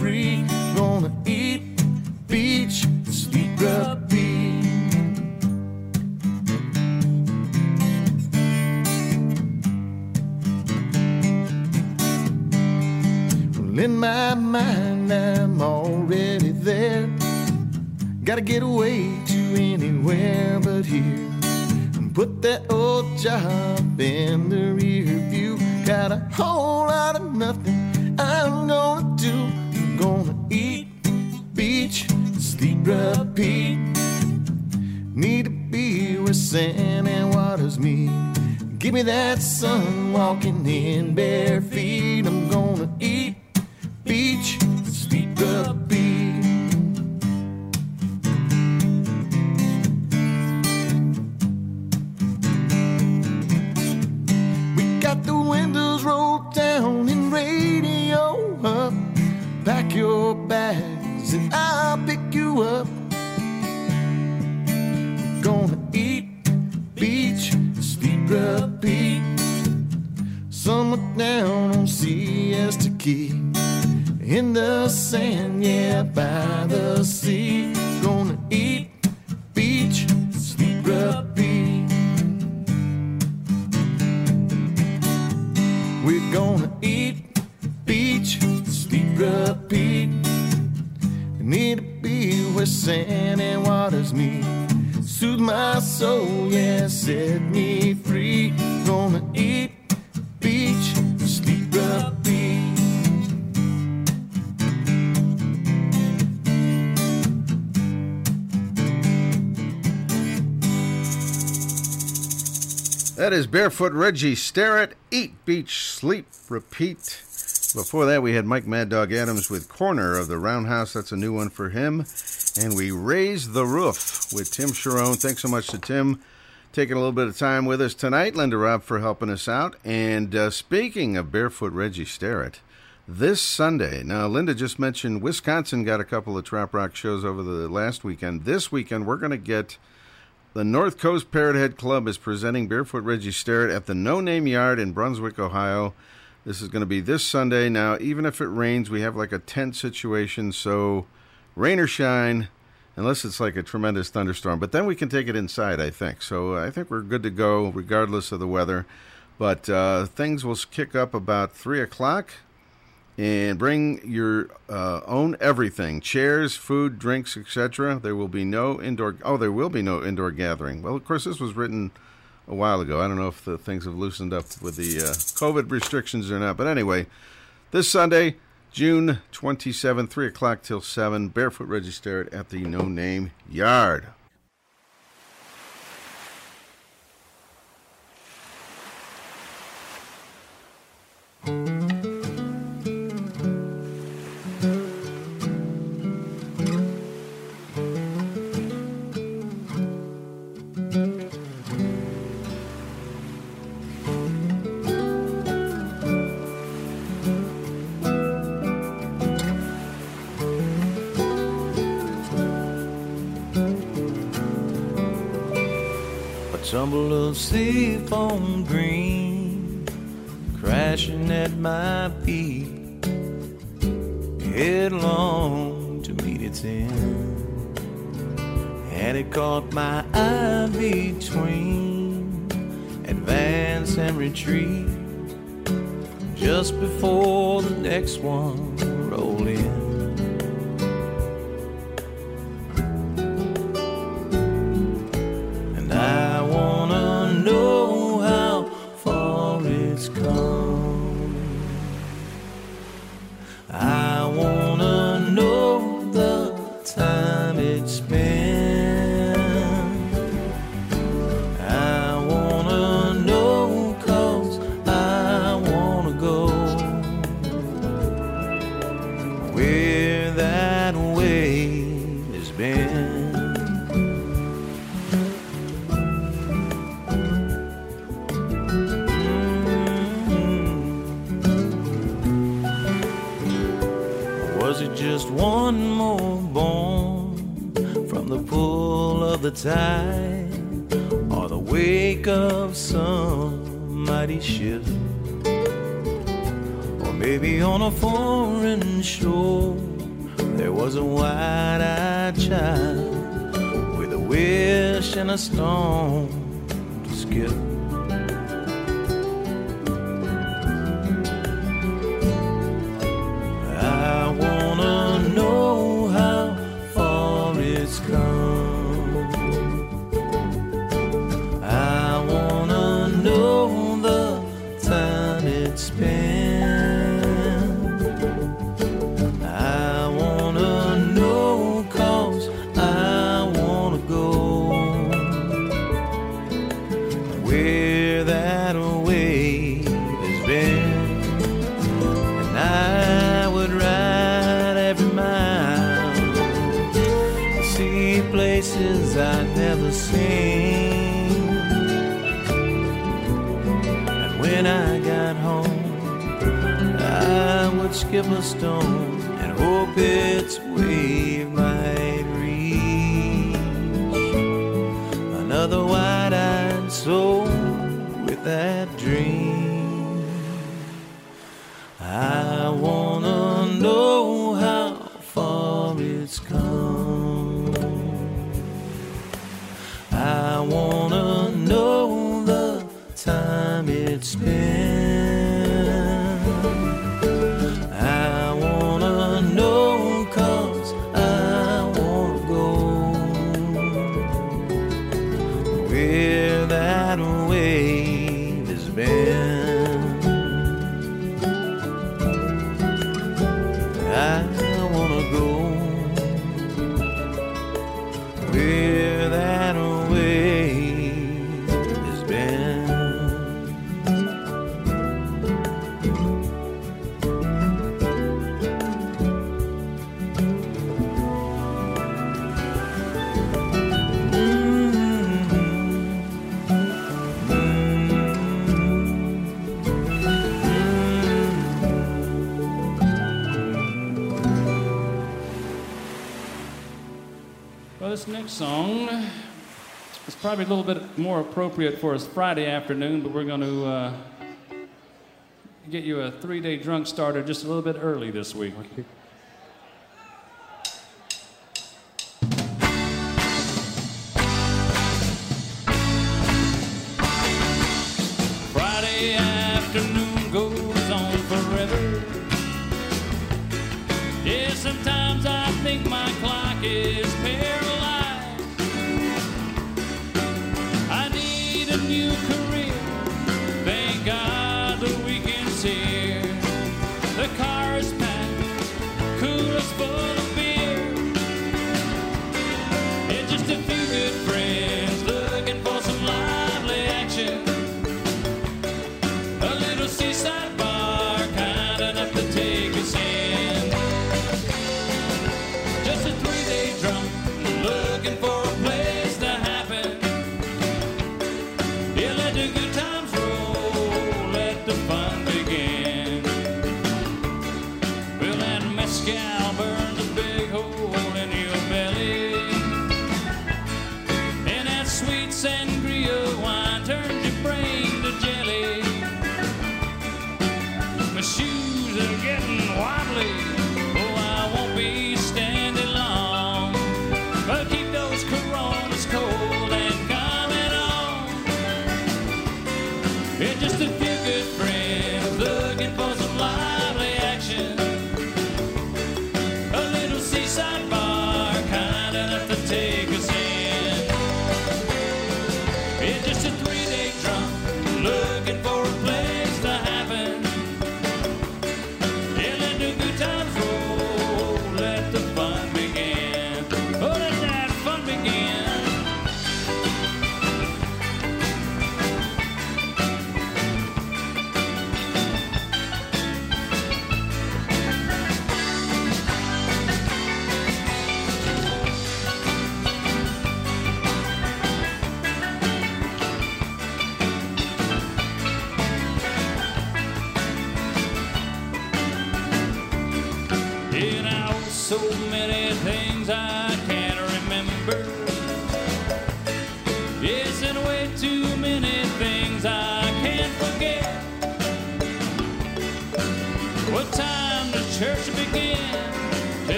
Put that old job in the rear view. Got a whole lot of nothing I'm gonna do. I'm gonna eat, beach, sleep, repeat. Need to be where sand and waters meet. Give me that sun walking in bare feet. I'm gonna eat, beach, sleep, repeat. Pack your bags and I'll pick you up. We're gonna eat, beach, sleep, repeat. Summer down on Siesta Key. In the sand, yeah, by the sea. Gonna eat, beach, sleep, repeat. We're gonna eat, beach, sleep, repeat. Where sand and waters meet. Soothe my soul, yeah, set me free. Gonna eat, beach, sleep, repeat. That is Barefoot Reggie. Starrett, eat, beach, sleep, repeat. Before that, we had Mike Mad Dog Adams with Corner of the Roundhouse. That's a new one for him. And we raised the roof with Tim Charron. Thanks so much to Tim taking a little bit of time with us tonight. Linda Robb for helping us out. And uh, speaking of Barefoot Reggie Starrett, this Sunday, now Linda just mentioned Wisconsin got a couple of Trop Rock shows over the last weekend. This weekend, we're going to get the North Coast Parrot Head Club is presenting Barefoot Reggie Starrett at the No Name Yard in Brunswick, Ohio. This is going to be this Sunday. Now, even if it rains, we have like a tent situation, so rain or shine, unless it's like a tremendous thunderstorm. But then we can take it inside, I think. So I think we're good to go regardless of the weather. But uh, things will kick up about 3 o'clock. And bring your uh, own everything chairs, food, drinks, etc. There will be no indoor. Oh, there will be no indoor gathering. Well, of course, this was written a while ago. I don't know if the things have loosened up with the uh, COVID restrictions or not. But anyway, this Sunday, June 27, 3 o'clock till 7, Barefoot Reggie Starrett the No Name Yard. Tumble of seafoam green crashing at my feet, headlong to meet its end. And it caught my eye between advance and retreat just before the next one probably a little bit more appropriate for us Friday afternoon, but we're going to uh, get you a three day drunk starter just a little bit early this week.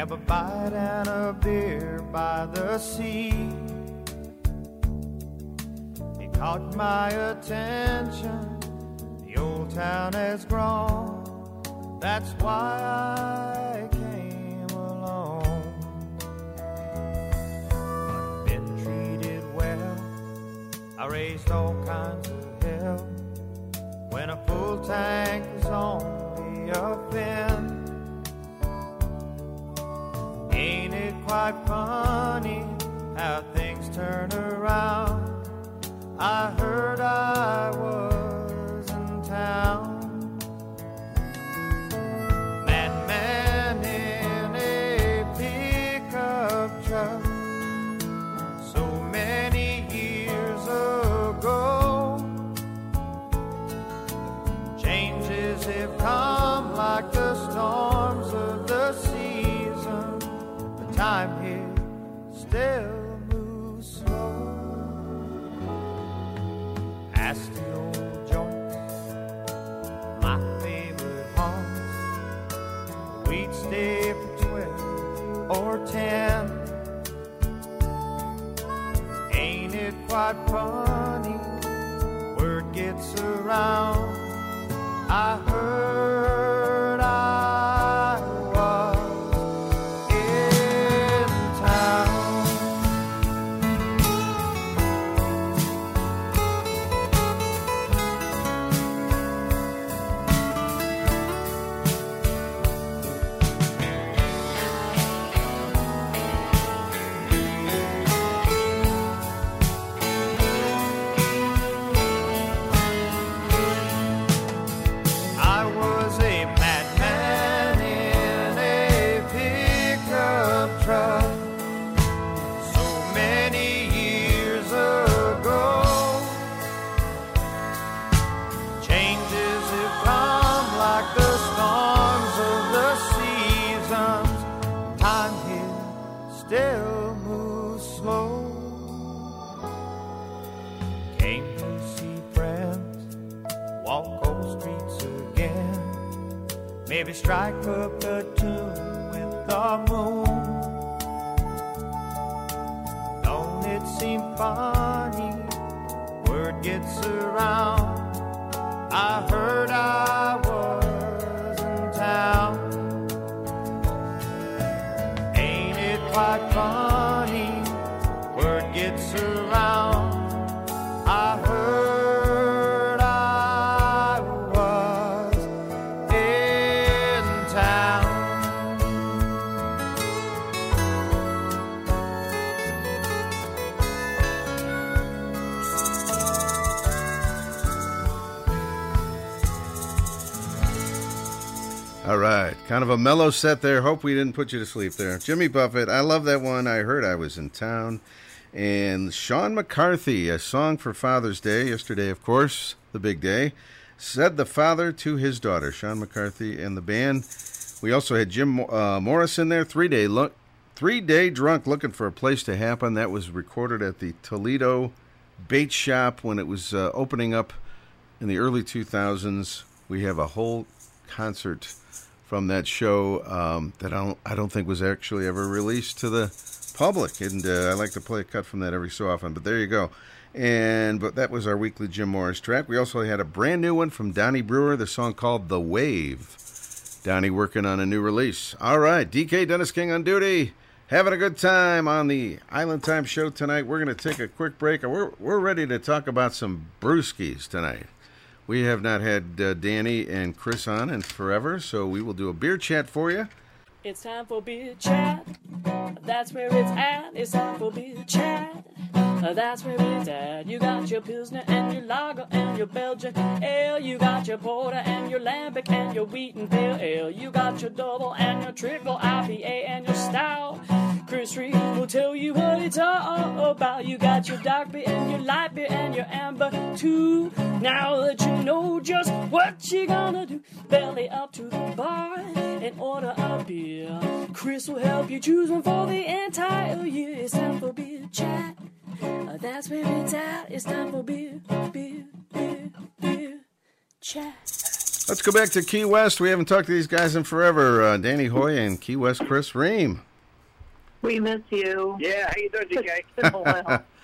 Grab a bite and a beer by the sea. It caught my attention. The old town has grown. That's why I came along. I've been treated well. I raised all kinds of hell. When a full tank is only a fence. Mellow set there. Hope we didn't put you to sleep there. Jimmy Buffett, I love that one. I heard I was in town. And Sean McCarthy, a song for Father's Day, yesterday, of course, the big day, said the father to his daughter, Sean McCarthy and the band. We also had Jim uh, Morris in there, three day look, three day drunk, looking for a place to happen. That was recorded at the Toledo Bait Shop when it was uh, opening up in the early 2000s. We have a whole concert from that show um, that I don't, I don't think was actually ever released to the public, and uh, I like to play a cut from that every so often. But there you go. And but that was our weekly Jim Morris track. We also had a brand new one from Donnie Brewer, the song called "The Wave." Donnie working on a new release. All right, DK Dennis King on duty, having a good time on the Island Time show tonight. We're going to take a quick break, we're we're ready to talk about some brewskis tonight. We have not had uh, Danny and Chris on in forever, so we will do a beer chat for you. It's time for beer chat. That's where it's at. It's time for beer chat. That's where it's at. You got your Pilsner and your Lager and your Belgian Ale. You got your Porter and your Lambic and your Wheat and Pale Ale. You got your Double and your Triple IPA and your Stout. Chris Reed will tell you what it's all about. You got your dark beer and your light beer and your amber too. Now that you know just what you're gonna do, belly up to the bar and order a beer. Chris will help you choose one for the entire year. It's time for beer chat. Uh, that's where it's at. It's time for beer, beer, beer, beer chat. Let's go back to Key West. We haven't talked to these guys in forever. Uh, Danny Hoy and Key West Chris Ream. We miss you. Yeah, how you doing, DK? [laughs]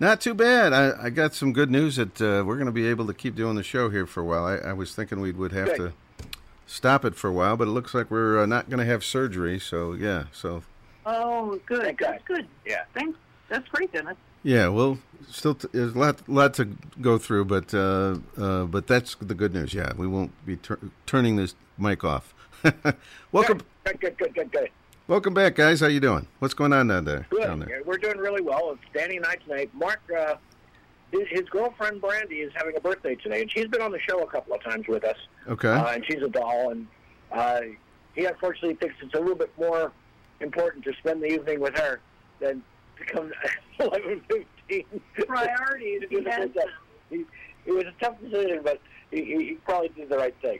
Not too bad. I, I got some good news that uh, we're going to be able to keep doing the show here for a while. I, I was thinking we would have Good. to stop it for a while, but it looks like we're uh, not going to have surgery. So yeah, so Oh, good. Thank That's good. Yeah. Thanks. That's great, Dennis. yeah, well, still t- there's a lot lot to go through, but uh, uh, but that's the good news. Yeah, we won't be tur- turning this mic off. [laughs] welcome, Good, good, good, good, good. Welcome back, guys. How you doing? What's going on down there? Good. Down there? We're doing really well. It's Danny and I tonight. Mark, uh, his, his girlfriend Brandy is having a birthday today, and she's been on the show a couple of times with us. Okay. Uh, and she's a doll, and uh, he unfortunately thinks it's a little bit more important to spend the evening with her than to come [laughs] eleven fifteen. Priorities. to do the Yes. He, it was a tough decision, but he, he he probably did the right thing.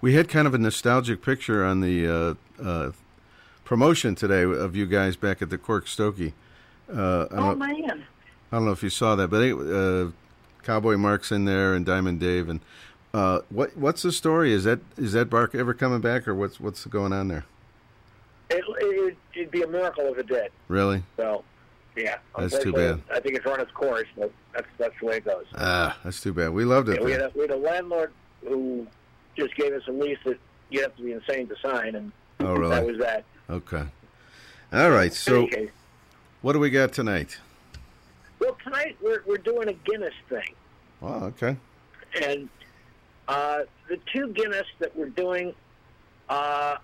We had kind of a nostalgic picture on the uh, uh, promotion today of you guys back at the Cork Stogie. Uh, I, Oh, don't, man. I don't know if you saw that, but uh, Cowboy Mark's in there and Diamond Dave. And uh, what what's the story? Is that is that Bark ever coming back, or what's what's going on there? It, it, it'd be a miracle if it did. Really? So, yeah. That's too bad. I think it's run its course, but that's that's the way it goes. Ah, that's too bad. We loved it. Yeah, we, had a, we had a landlord who just gave us a lease that you have to be insane to sign, and Oh, really? that was that. Okay. All right. So, In any case, what do we got tonight? well, tonight we're we're doing a Guinness thing, Oh, okay. and uh, the two Guinness that we're doing, uh,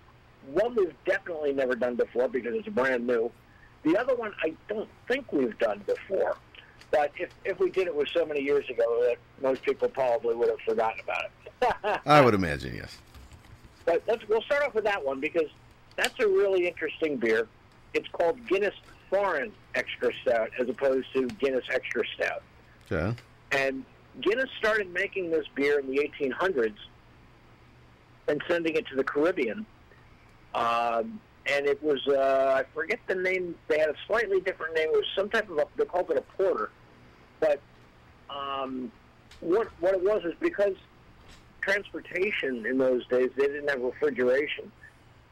one we've definitely never done before because it's brand new. The other one I don't think we've done before, but if if we did it was so many years ago that most people probably would have forgotten about it. [laughs] I would imagine yes. But let's, we'll start off with that one because that's a really interesting beer. It's called Guinness Foreign Extra Stout as opposed to Guinness Extra Stout. Okay. And Guinness started making this beer in the 1800s and sending it to the Caribbean. Um, and it was, uh, I forget the name, they had a slightly different name. It was some type of, a, they called it a porter. But um, what, what it was is because transportation in those days, they didn't have refrigeration.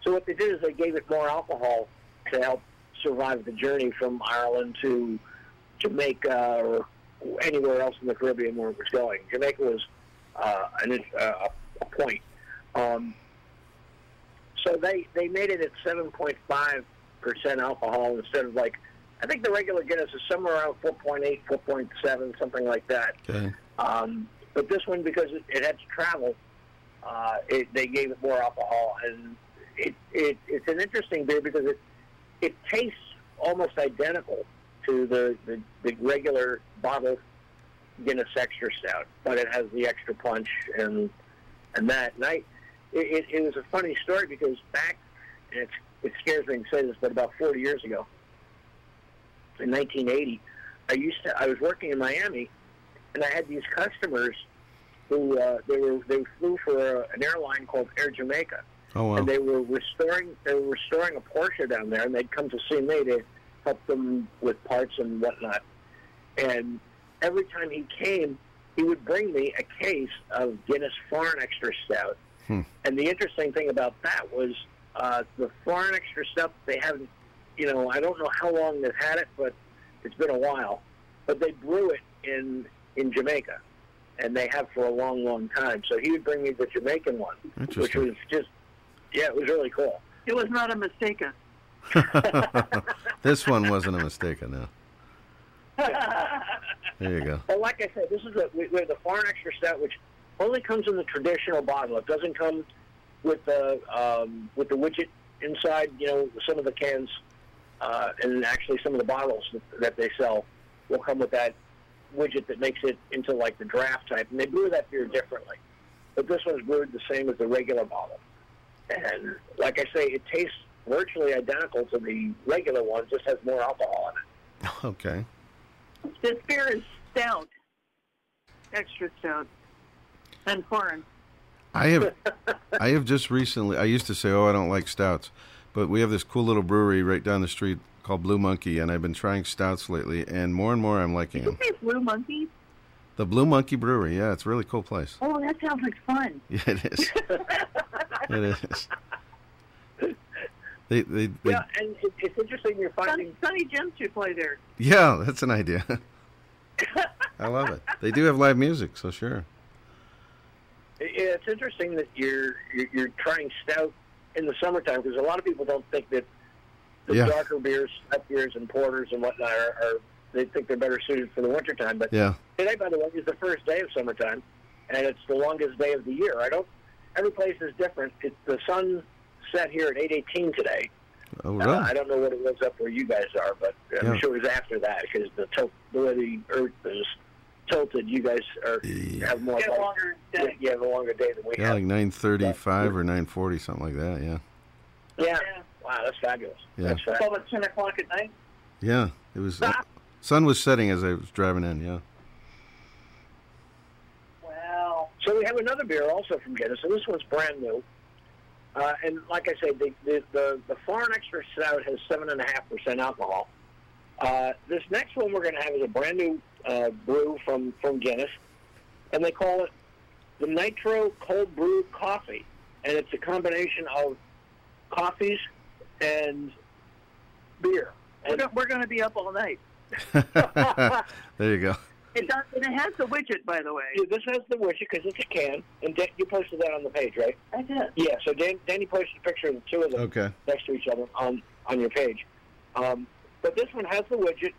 So what they did is they gave it more alcohol to help survive the journey from Ireland to Jamaica or anywhere else in the Caribbean where it was going. Jamaica was uh, an, uh, a point. Um, so they they made it at 7.5 percent alcohol instead of like I think the regular Guinness is somewhere around 4.8, 4.7, something like that. Okay. Um, but this one, because it, it had to travel, uh, it, they gave it more alcohol, and it, it it's an interesting beer because it it tastes almost identical to the, the, the regular bottled Guinness Extra Stout, but it has the extra punch and and that. And I, it, it, was a funny story because back, and it's, it scares me to say this, but about 40 years ago, in 1980, I used to I was working in Miami, and I had these customers who uh, they were they flew for an airline called Air Jamaica, Oh wow. and they were restoring they were restoring a Porsche down there, and they'd come to see me to help them with parts and whatnot. And every time he came, he would bring me a case of Guinness Foreign Extra Stout. Hmm. And the interesting thing about that was uh, the Foreign Extra Stout. They haven't, you know, I don't know how long they've had it, but it's been a while. But they brew it in in Jamaica, and they have for a long, long time. So he would bring me the Jamaican one, which was just, yeah, it was really cool. It was not a mistake. [laughs] this one wasn't a mistake, I know. There you go. Well, like I said, this is a, we, we have the foreign extra stout, which only comes in the traditional bottle. It doesn't come with the um, with the widget inside. You know, some of the cans uh, and actually some of the bottles that, that they sell will come with that widget that makes it into like the draft type, and they brew that beer differently. But this one's brewed the same as the regular bottle, and like I say, it tastes virtually identical to the regular one, just has more alcohol in it. [laughs] Okay. This beer is stout, extra stout, and foreign. I have [laughs] I have just recently I used to say, Oh, I don't like stouts. But we have this cool little brewery right down the street called Blue Monkey and I've been trying stouts lately and more and more I'm liking them. Hey, Blue Monkey. The Blue Monkey Brewery, yeah, it's a really cool place. Oh, that sounds like fun. [laughs] Yeah, it is. It is. They, they, they, Yeah, and it, it's interesting you're finding. Sunny Jim should play there. yeah, that's an idea. [laughs] I love it. They do have live music, so sure. it- It's interesting that you're you're, you're trying stout in the summertime because a lot of people don't think that the Yeah. darker beers, stout beers, and porters and whatnot are, are they think they're better suited for the wintertime. But Yeah. today, by the way, is the first day of summertime, and it's the longest day of the year. I don't. Every place is different. It, the sun set here at 8:18 today. Oh, Uh, really? I don't know what it was up where you guys are, but I'm Yeah. sure it was after that because the, tilt, the way the Earth is tilted, you guys are have more. Get a longer day. You have a longer day than we Yeah, have. like 935 or 940, something like that, yeah. Yeah. Wow, that's fabulous. Yeah. That's fabulous. Twelve at ten o'clock at night. Yeah, it was. sun was setting as I was driving in, yeah. Wow. So we have another beer also from Guinness, and this one's brand new. Uh, and like I said, the, the, the, the Foreign Extra Stout has 7.5% alcohol. Uh, this next one we're going to have is a brand new uh, brew from, from Guinness, and they call it the Nitro Cold Brew Coffee. And it's a combination of coffees and beer. We're, we're going to be up all night. [laughs] there you go. It does, and it has the widget, by the way. Yeah, this has the widget because it's a can, and Dan, you posted that on the page, right? I did. Yeah, so Dan, Danny posted a picture of the two of them Okay. next to each other on on your page. Um, but this one has the widget.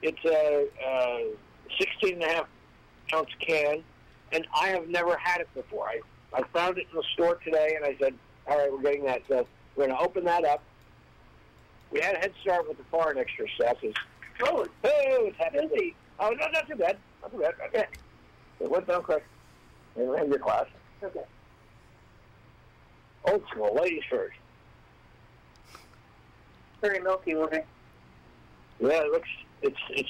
It's a, uh 16 and a half ounce can, and I have never had it before. I I found it in the store today, and I said, "All right, we're getting that." So we're going to open that up. We had a head start with the foreign extra stuff. It's, oh, oh, it's happy. Oh, no, not too bad. Not too bad. Okay. It went down quick. And have your class. Okay. Old school, ladies first. Very milky looking. Yeah, it looks. It's it's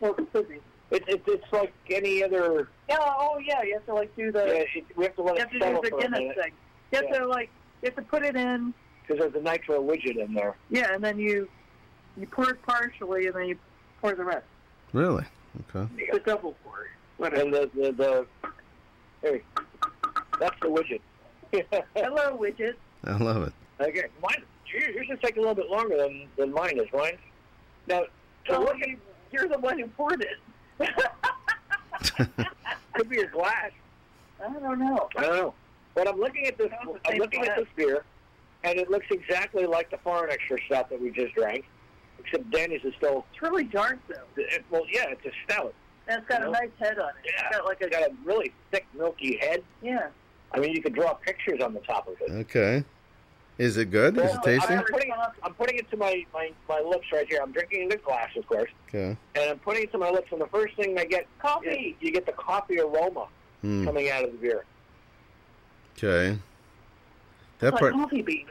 Well, it could it, it, it's like any other. Yeah, oh yeah, you have to like do the. Yeah, it, we have to let you it have to do the Guinness thing. You have Yeah. to like, you have to put it in. because there's a nitro widget in there. Yeah, and then you, you pour it partially, and then you pour the rest. Really? Okay. The double pour. Whatever. And the the, the hey, that's the widget. [laughs] Hello, widget. I love it. Okay, mine. Yours yours is taking a little bit longer than than mine is. Mine. Now, so So what you, you're the one who poured it. [laughs] Could be your glass. I don't know. I don't know. But I'm looking at this. I'm same looking at this beer, and it looks exactly like the foreign extra stout that we just drank, except Danny's is still. It's really dark though. It, well, yeah, it's a stout. And it's got You a know? nice head on it. Yeah, It's got like a it's got a really thick, milky head. yeah. I mean, you could draw pictures on the top of it. Okay. Is it good? Is it tasty? I'm, putting, I'm putting it to my, my, my lips right here. I'm drinking in the glass, of course, Okay. and I'm putting it to my lips. And the first thing I get Coffee. is you get the coffee aroma Hmm. coming out of the beer. Okay. That It's part. like coffee bean.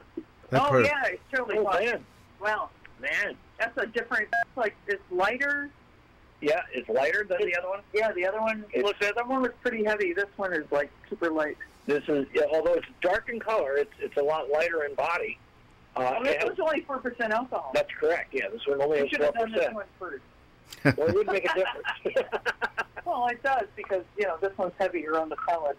That oh part. yeah, it's totally Oh coffee. man, Wow, man. That's a different. That's like it's lighter. Yeah, it's lighter than the other one. Yeah, the other one. It's- Look, the other one was pretty heavy. This one is like super light. This is yeah, although it's dark in color, it's it's a lot lighter in body. Uh, Oh, this it was only four percent alcohol. that's correct. Yeah, this one only has should four have done this percent. one first. Well, it would make a difference. [laughs] [laughs] Well, it does because you know this one's heavier on the palate.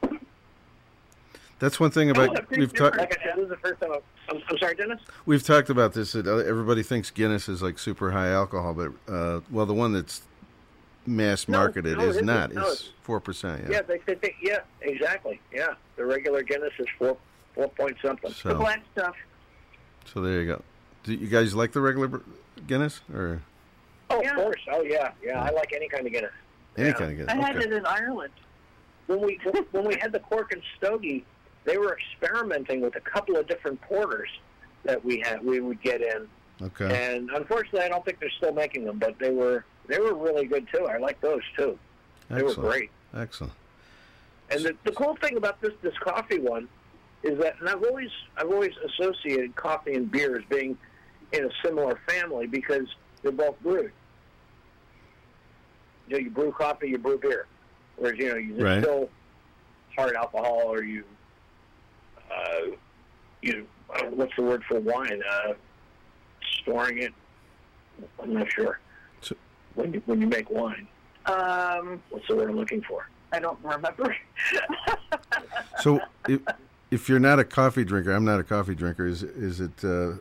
That's one thing Oh, about it's we've talked. like I said, this is the first time. I'm, I'm, I'm sorry, Dennis. We've talked about this. That uh, everybody thinks Guinness is like super high alcohol, but uh, well, the one that's mass marketed no, it is isn't. not. No, It's it's- four percent. Yeah, Yeah. they, they, they, yeah, exactly. Yeah, the regular Guinness is four four point something. So- The black stuff. So there you go. Do you guys like the regular Guinness or Oh, Yeah. of course. Oh, yeah, yeah. I like any kind of Guinness. any Yeah. kind of Guinness? I had it in Ireland. When we when we had the Cork and Stogie, they were experimenting with a couple of different porters that we had we would get in, Okay. and unfortunately, I don't think they're still making them, but they were they were really good too. I like those too. They were great. Excellent. And the, the cool thing about this this coffee one is that, and I've always I've always associated coffee and beer as being in a similar family because they're both brewed. You know, you brew coffee, you brew beer, whereas you know you Right. distill hard alcohol or you uh, you uh, what's the word for wine? Uh, storing it. I'm not sure. So- when you when you make wine, Um, what's the word I'm looking for? I don't remember. [laughs] So if, if you're not a coffee drinker, I'm not a coffee drinker. Is is it? Uh,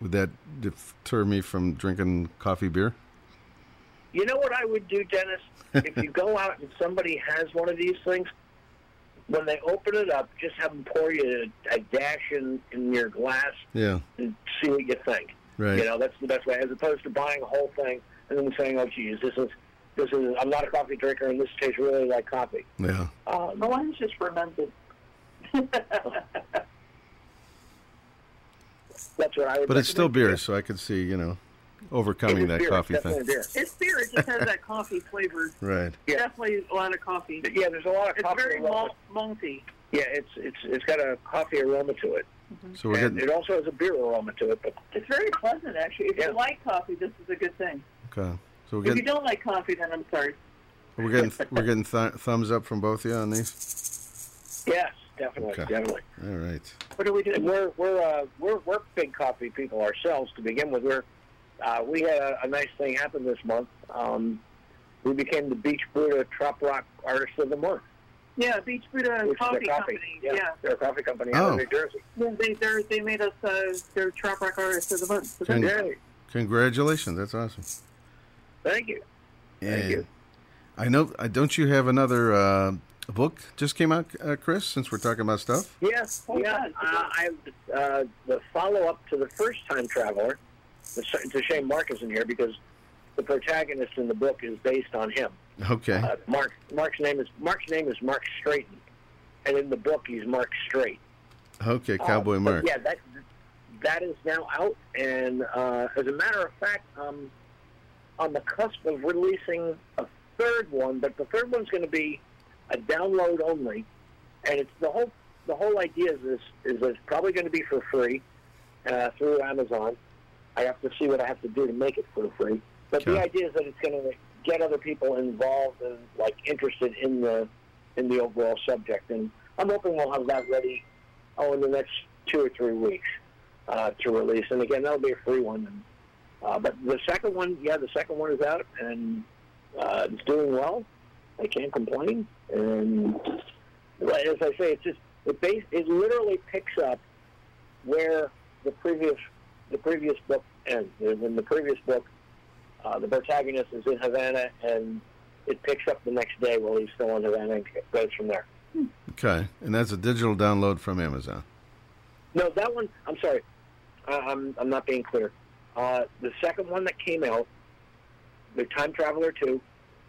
would that deter me from drinking coffee beer? You know what I would do, Dennis? [laughs] if you go out and somebody has one of these things, when they open it up, just have them pour you a, a dash in, in your glass Yeah. and see what you think. Right. You know, that's the best way, as opposed to buying a whole thing and then saying, "Oh, geez, this is this is I'm not a coffee drinker, and this tastes really like coffee." Yeah. Um, the one's just fermented. [laughs] that's what I would. But it's still beer, so I could see you know overcoming that beer, coffee thing. beer. It's beer. It just has that coffee flavor. [laughs] Right. Yeah. Definitely a lot of coffee. Yeah, there's a lot of It's coffee. very aroma. malt, malty. Yeah, it's it's it's got a coffee aroma to it. So we're and getting it also has a beer aroma to it, but It's very pleasant, actually. If Yeah. you like coffee, this is a good thing. okay. So we're If you getting don't like coffee, then I'm sorry. we're getting [laughs] we're getting th- thumbs up from both of you on these. yes, definitely, Okay. definitely. All right. What do we And do? we're we're uh, we're we're big coffee people ourselves to begin with. We're uh, we had a, a nice thing happen this month. Um, we became the Beach Buddha Trop Rock Artist of the Month, Yeah, Beach Buddha which Coffee coffee. Company. Yeah, Yeah. they're a coffee company out Oh. of New Jersey. Yeah, they they're, they made us uh, their Trop Rock Artist of the Month. So Can- that's- Yeah, Congratulations. That's awesome. thank you. Thank you. I know. uh, Don't you have another uh, book just came out, uh, Chris? Since we're talking about stuff. Yes, Oh, yeah. Uh, I uh, the follow up to the first time traveler. It's it's a shame Mark isn't here because the protagonist in the book is based on him. Okay. Uh, Mark Mark's name is Mark's name is Mark Straighton, and in the book he's Mark Straight. Okay. Uh, Cowboy but Mark. Yeah, that that is now out, and uh, as a matter of fact, um, on the cusp of releasing a third one, but the third one's going to be a download only, and it's the whole the whole idea is this is it's probably going to be for free uh, through Amazon. I have to see what I have to do to make it for free, but the idea is that it's going to get other people involved and like interested in the in the overall subject, and I'm hoping we'll have that ready oh in the next two or three weeks uh, to release. And again, that'll be a free one. And, uh, but the second one, yeah, the second one is out and uh, it's doing well. I can't complain. And as I say, it's just it base it literally picks up where the previous the previous book ends. And in the previous book, Uh, the protagonist is in Havana, and it picks up the next day while he's still in Havana and goes from there. Okay, and that's a digital download from Amazon. No, that one. I'm sorry. I, I'm I'm not being clear. Uh, the second one that came out, the Time Traveler Two,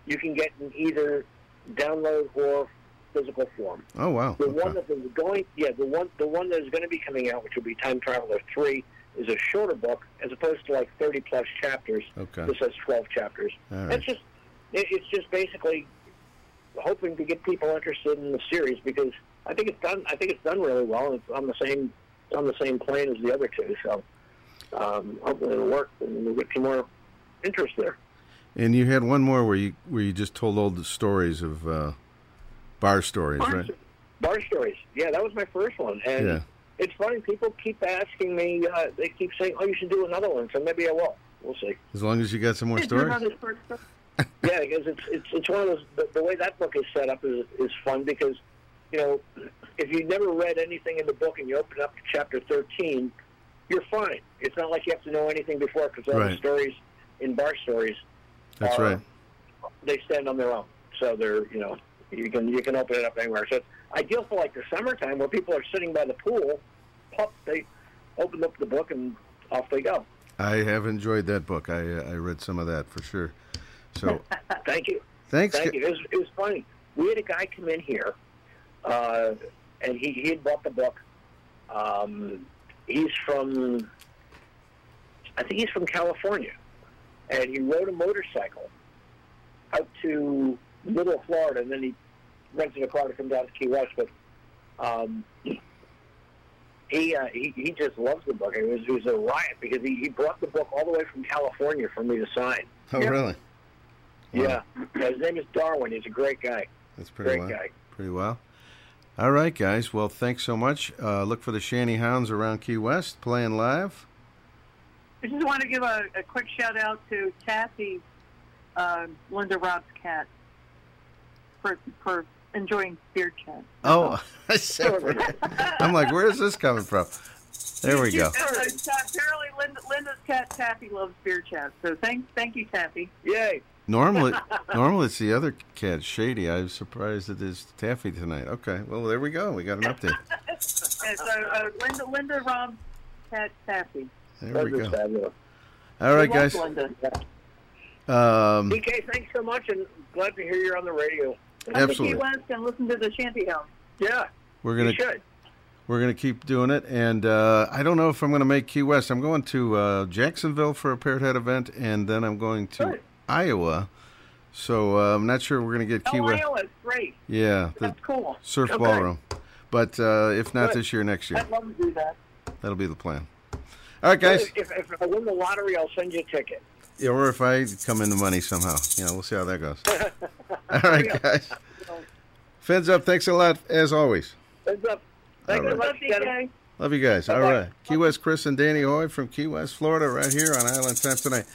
you can get in either download or physical form. Oh wow. The Okay. one that is going, yeah, the one the one that is going to be coming out, which will be Time Traveler Three, is a shorter book as opposed to like 30 plus chapters. Okay. This has 12 chapters. All right. It's just it, it's just basically hoping to get people interested in the series because I think it's done. I think it's done really well. It's on the same it's on the same plane as the other two. So um, hopefully it'll work and we'll get some more interest there. And you had one more where you where you just told old the stories of uh, bar stories, Bar, right? bar stories. Yeah, that was my first one, and Yeah. It's funny. People keep asking me. Uh, they keep saying, "Oh, you should do another one." So maybe I will. We'll see. As long as you got some more stories. [laughs] yeah, because it's it's it's one of those. The, the way that book is set up is is fun because, you know, if you never read anything in the book and you open up to chapter thirteen, you're fine. It's not like you have to know anything before because all the stories in bar stories, That's are- right. they stand on their own. So they're you know you can you can open it up anywhere. So it's ideal for like the summertime where people are sitting by the pool. Pop, they open up the book and off they go. I have enjoyed that book. I uh, I read some of that for sure. So [laughs] Thank you. Thanks, Thank you. It was, it was funny. We had a guy come in here, uh, and he, he had bought the book. Um, he's from, I think he's from California, and he rode a motorcycle out to middle Florida, and then he rented a car to come down to Key West. But um, he, uh, he he just loves the book. It was it was a riot because he, he brought the book all the way from California for me to sign. Oh really? Yeah. yeah. His name is Darwin. He's a great guy. That's pretty great well. guy. Pretty well. All right, guys. Well, thanks so much. Uh, look for the Shanty Hounds around Key West playing live. I just want to give a, a quick shout out to Kathy, uh, Linda Rob's cat, for for enjoying Beard Chat. Oh, [laughs] I said, I'm like, where is this coming from? There we go. [laughs] Apparently, Linda, Linda's cat Taffy loves Beard Chat. So thank thank you, Taffy. Yay! Normally, [laughs] normally it's the other cat, Shady. I'm surprised it is Taffy tonight. Okay, well there we go. We got an update. And so uh, Linda Linda Rob's cat Taffy. There we go. fabulous. All right, We love guys. Linda. Um, DK, thanks so much, and glad to hear you're on the radio. Absolutely. Key West and listen to the Shanty Hounds. Yeah, we're gonna should. we're gonna keep doing it, and uh, I don't know if I'm gonna make Key West. I'm going to uh, Jacksonville for a Parrot Head event, and then I'm going to Iowa. So uh, I'm not sure we're gonna get Key Oh, West. Iowa, great. Yeah, the That's cool. surf Okay. ballroom. But uh, if not Good. this year, next year. I'd love to do that. That'll be the plan. All right, guys. If, if I win the lottery, I'll send you a ticket. Or if I come into money somehow. You know, we'll see how that goes. [laughs] All right, guys. Fins up. Thanks a lot, as always. Fins up. Thank All you right. very much, Dennis. Love you guys. All right. Key West Chris and Danny Hoy from Key West, Florida, right here on Island Time tonight.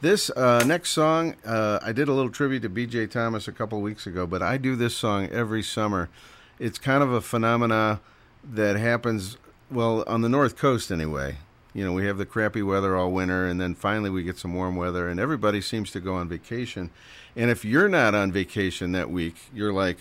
This uh, next song, uh, I did a little tribute to B.J. Thomas a couple weeks ago, but I do this song every summer. It's kind of a phenomena that happens, well, on the North Coast anyway. You know, we have the crappy weather all winter, and then finally we get some warm weather, and everybody seems to go on vacation. And if you're not on vacation that week, you're like,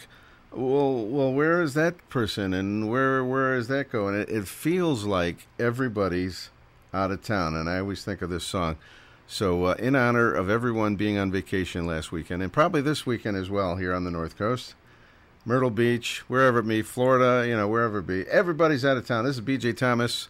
well, well, where is that person, and where where is that going? It, it feels like everybody's out of town, and I always think of this song. So, uh, in honor of everyone being on vacation last weekend, and probably this weekend as well here on the North Coast, Myrtle Beach, wherever it be, Florida, you know, wherever it be, everybody's out of town. This is B.J. Thomas.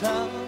time.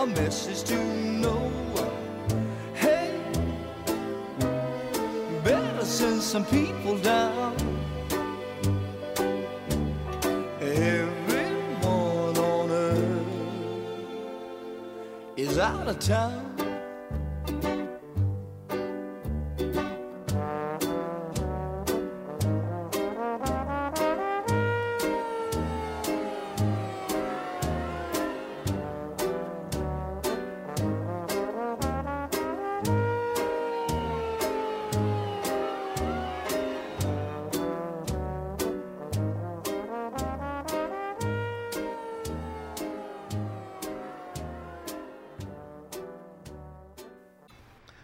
a message to no one. Hey, better send some people down. Everyone on earth is out of town.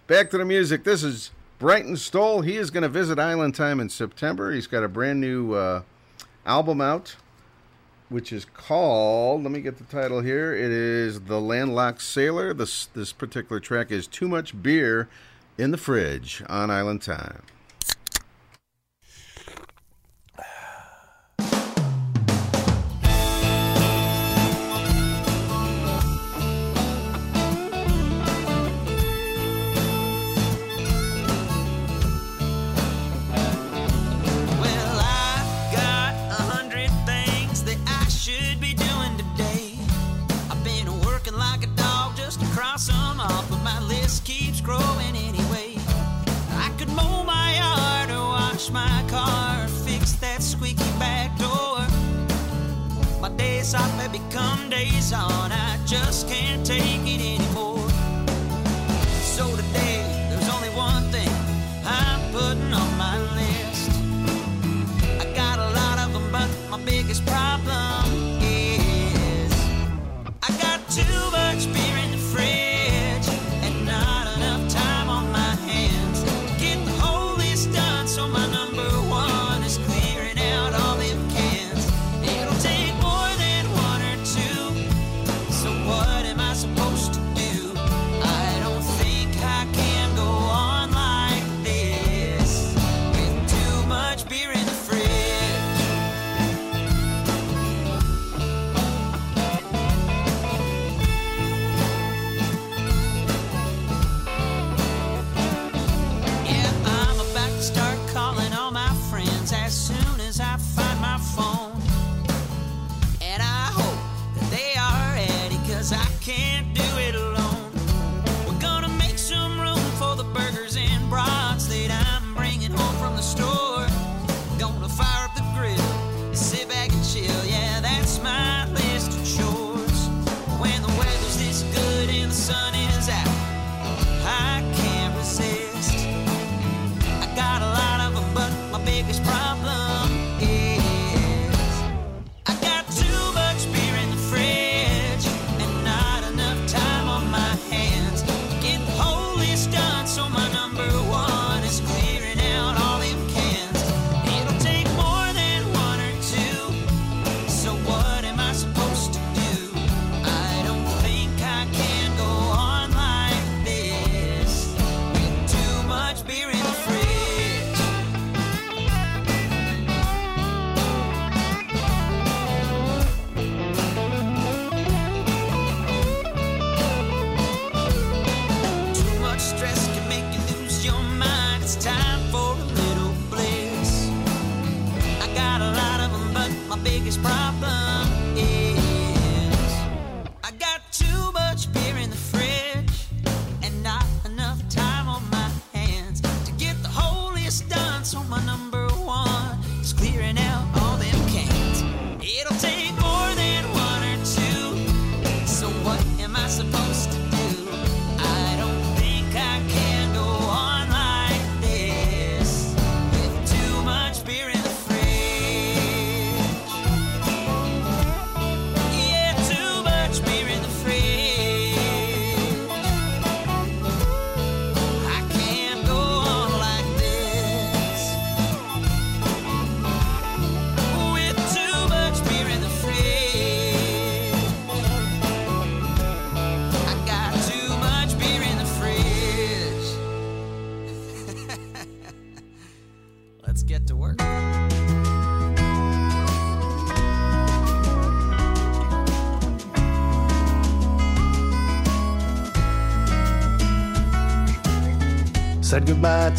Back to the music. This is Brighton Stoll. He is going to visit Island Time in September. He's got a brand new uh, album out, which is called, let me get the title here. It is The Landlocked Sailor. This, this particular track is Too Much Beer in the Fridge on Island Time. become days on. I just can't take it anymore.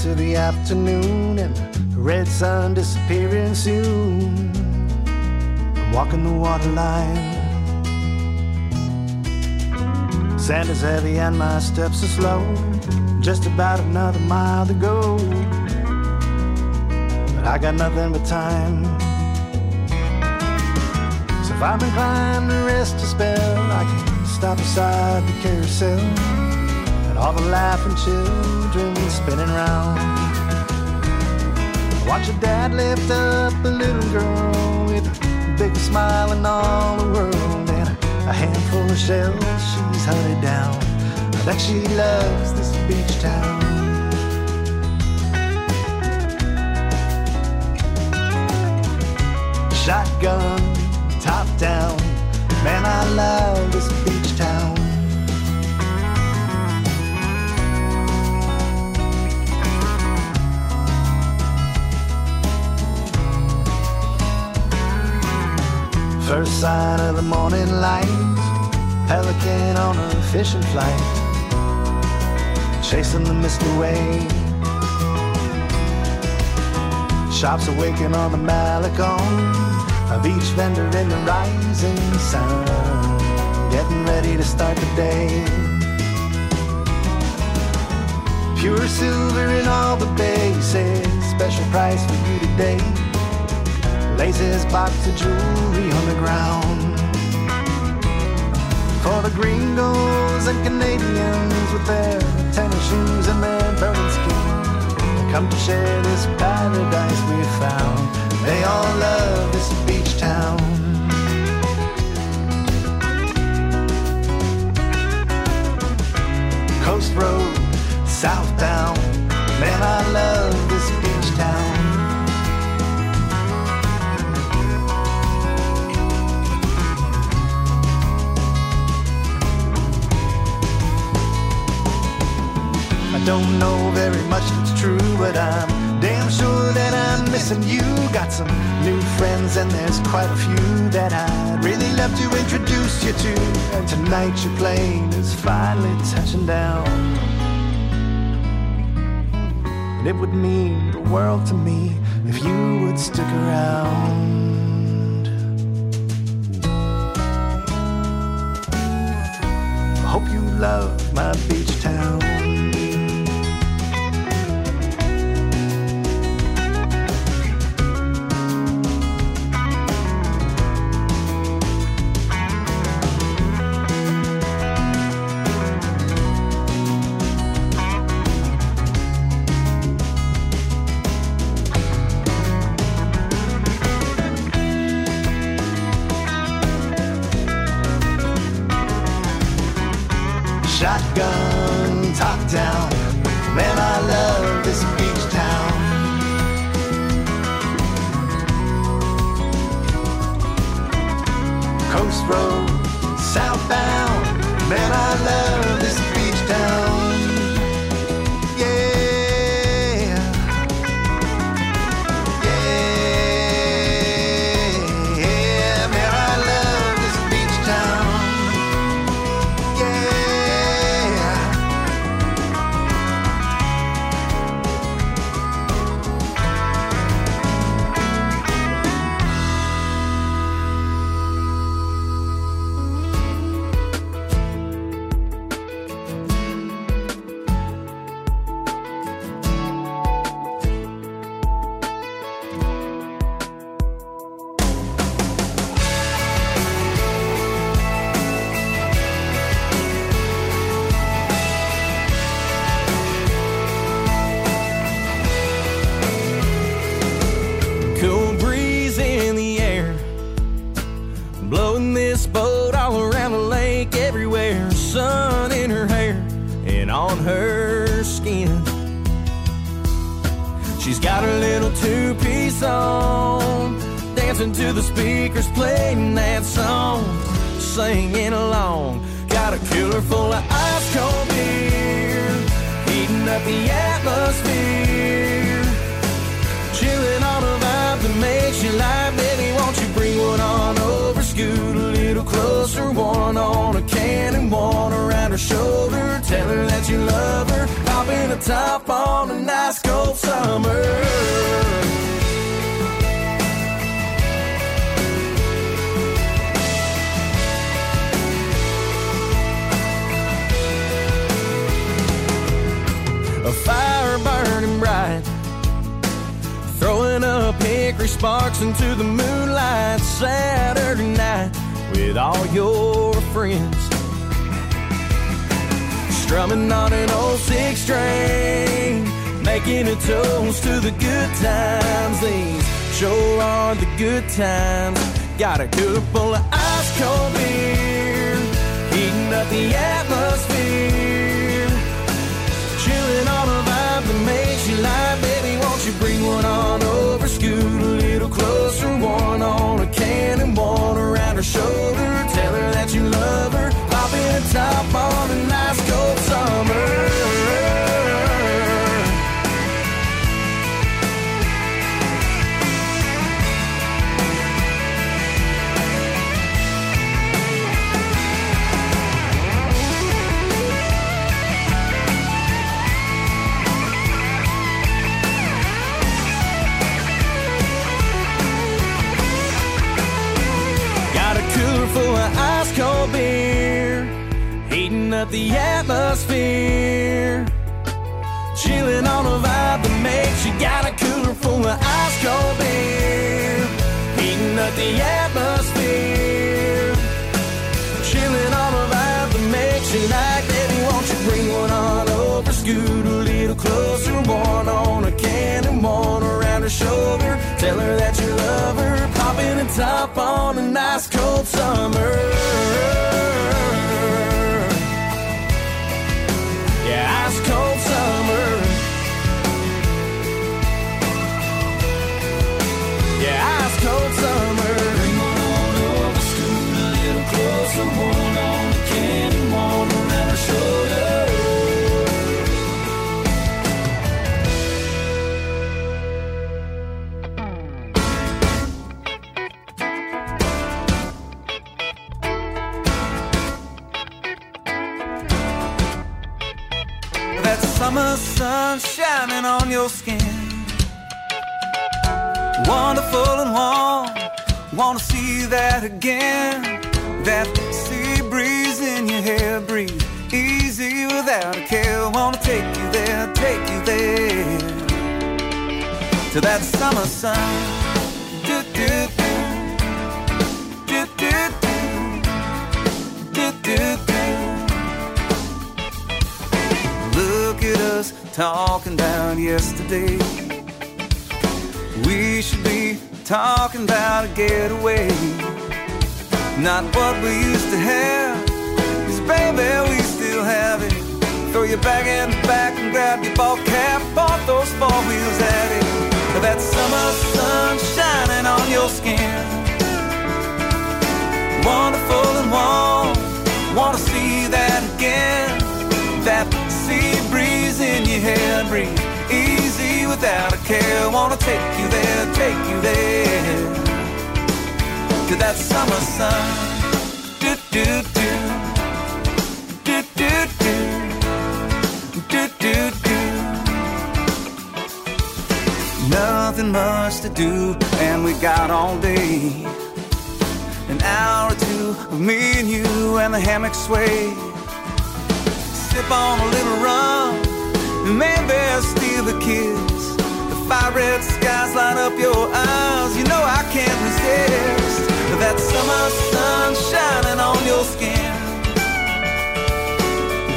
To the afternoon and the red sun disappearing soon. I'm walking the waterline. Sand is heavy and my steps are slow. Just about another mile to go. But I got nothing but time. So if I'm inclined to rest a spell, I can stop beside the carousel. And all the laughing children spinning round. Watch your dad lift up a little girl with the biggest smile in all the world. And a handful of shells she's hunted down. Bet she loves this beach town. Shotgun, top down. Man, I love this beach First sign of the morning light, pelican on a fishing flight, chasing the mist away. Shops awaken on the Malecon of each vendor in the rising sun, getting ready to start the day. Pure silver in all the bases, special price for you today. Laces box of jewelry the ground. For the gringos and Canadians with their tennis shoes and their burning skin. Come to share this paradise we found. They all love this beach town. Coast Road, southbound. Man, I love this beach don't know very much that's true, but I'm damn sure that I'm missing you. Got some new friends, and there's quite a few that I'd really love to introduce you to. And tonight your plane is finally touching down. And it would mean the world to me if you would stick around. Hope you love my beach town. On an old six string, making a toast to the good times. These sure are the good times. Got a full of ice cold beer, heating up the atmosphere. Chilling on a vibe that makes you lie, baby. Won't you bring one on over? Scoot a little closer. One on a can and one around her shoulder. Heating the atmosphere. Chilling on a vibe that makes you got a cooler full of ice cold beer, heating up the atmosphere. Chilling on a vibe that makes you like, baby, won't you bring one on over? Scoot a little closer, one on a can and one around her shoulder. Tell her that you love her, pop in a top on a nice cold summer. Shining on your skin. Wonderful and warm. Wanna see that again. That sea breeze in your hair. Breathe easy without a care. Wanna take you there, take you there. To that summer sun. Talking about yesterday. We should be talking about a getaway. Not what we used to have. Cause baby, we still have it. Throw your bag in the back and grab your ball cap. Off those four wheels at it. That summer sun shining on your skin. Wonderful and warm. Wanna see that again. That sea breeze in your hair. Breathe easy without a care. Wanna take you there, take you there. To that summer sun. Do, do, do. Do, do, do. Do, do, do. Nothing much to do, and we got all day. An hour or two of me and you and the hammock sway. Sip on a little rum, maybe steal a kiss. The fire red skies light up your eyes. You know I can't resist that summer sun shining on your skin.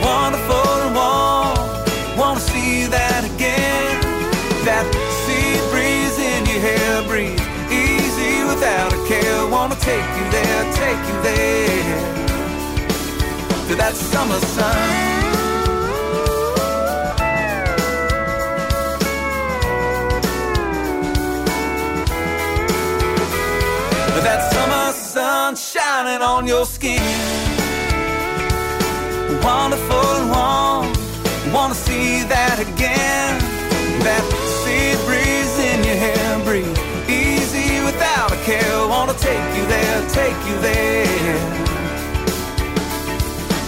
Wonderful and warm, wanna see that again. That sea breeze in your hair, breathe easy without a care. Wanna take you there, take you there to that summer sun. That summer sun shining on your skin. Wonderful and warm. Wanna see that again. That sea breeze in your hair. Breathe easy without a care. Wanna take you there, take you there.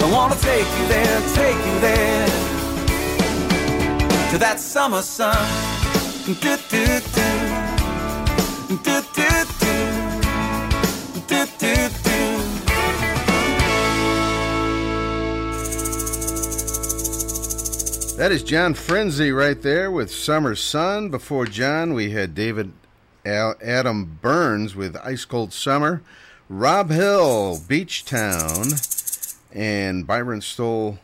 I wanna take you there, take you there to that summer sun. Do, do, do. Do, do, do. That is John Frinzi right there with Summer Sun. Before John, we had David Adam Byrnes with Ice Cold Summer, Rob Hill, Beach Town, and Byron Stoll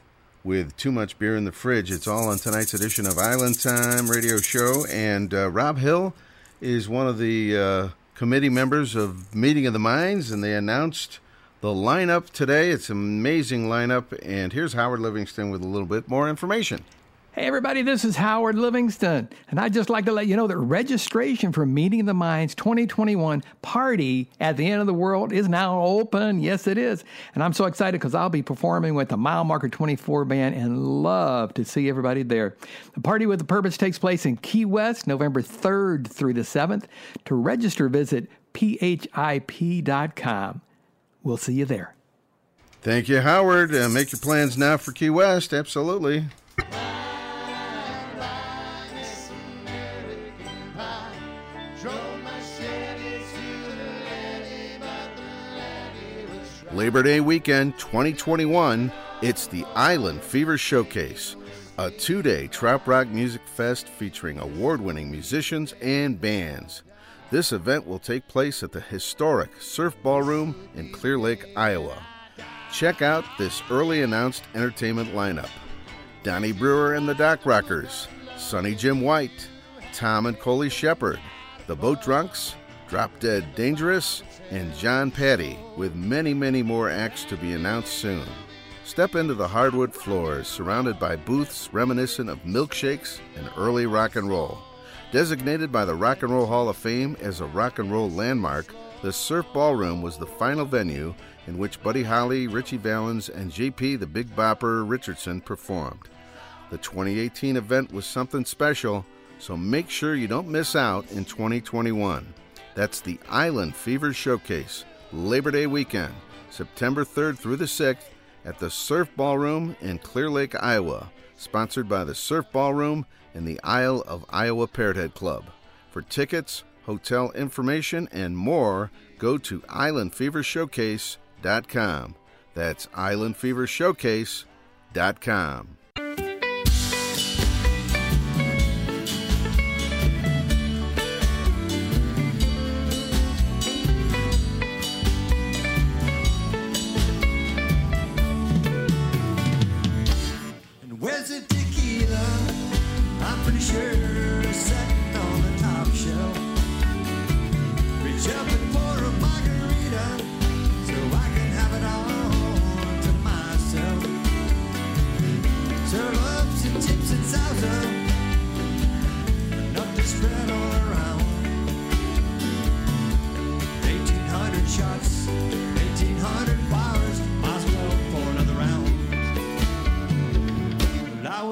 with Too Much Beer in the Fridge. It's all on tonight's edition of Island Time Radio Show. And uh, Rob Hill is one of the uh, committee members of Meeting of the Minds, and they announced the lineup today. It's an amazing lineup. And here's Howard Livingston with a little bit more information. Hey, everybody, this is Howard Livingston, and I'd just like to let you know that registration for Meeting the Minds 2021 party at the end of the world is now open. Yes, it is. And I'm so excited because I'll be performing with the Mile Marker 24 band and love to see everybody there. The Party with the Purpose takes place in Key West, November 3rd through the 7th. To register, visit phip.com. We'll see you there. Thank you, Howard. Uh, make your plans now for Key West. Absolutely. Labor Day weekend 2021, it's the Island Fever Showcase, a two day trop rock music fest featuring award winning musicians and bands. This event will take place at the historic Surf Ballroom in Clear Lake, Iowa. Check out this early announced entertainment lineup Donnie Brewer and the Dock Rockers, Sonny Jim White, Tom and Coley Shepard, The Boat Drunks, Drop Dead Dangerous, and John Patty, with many, many more acts to be announced soon. Step into the hardwood floors surrounded by booths reminiscent of milkshakes and early rock and roll. Designated by the Rock and Roll Hall of Fame as a rock and roll landmark, the Surf Ballroom was the final venue in which Buddy Holly, Ritchie Valens, and JP the Big Bopper Richardson performed. The 2018 event was something special, so make sure you don't miss out in 2021. That's the Island Fever Showcase, Labor Day weekend, September 3rd through the 6th at the Surf Ballroom in Clear Lake, Iowa, sponsored by the Surf Ballroom and the Isle of Iowa Parrothead Club. For tickets, hotel information, and more, go to islandfevershowcase.com. That's islandfevershowcase.com.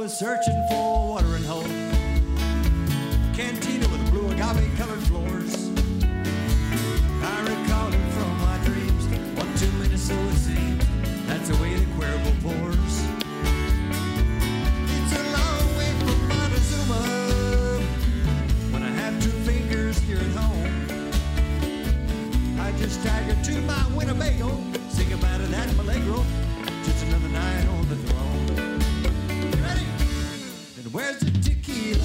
was searching for a watering hole, cantina with blue agave colored floors. I recall it from my dreams, one too many so it seems. That's the way the Cuervo pours. It's a long way from Montezuma when I have two fingers here at home. I just staggered to my Winnebago, sing about it at Milagro, where's the tequila?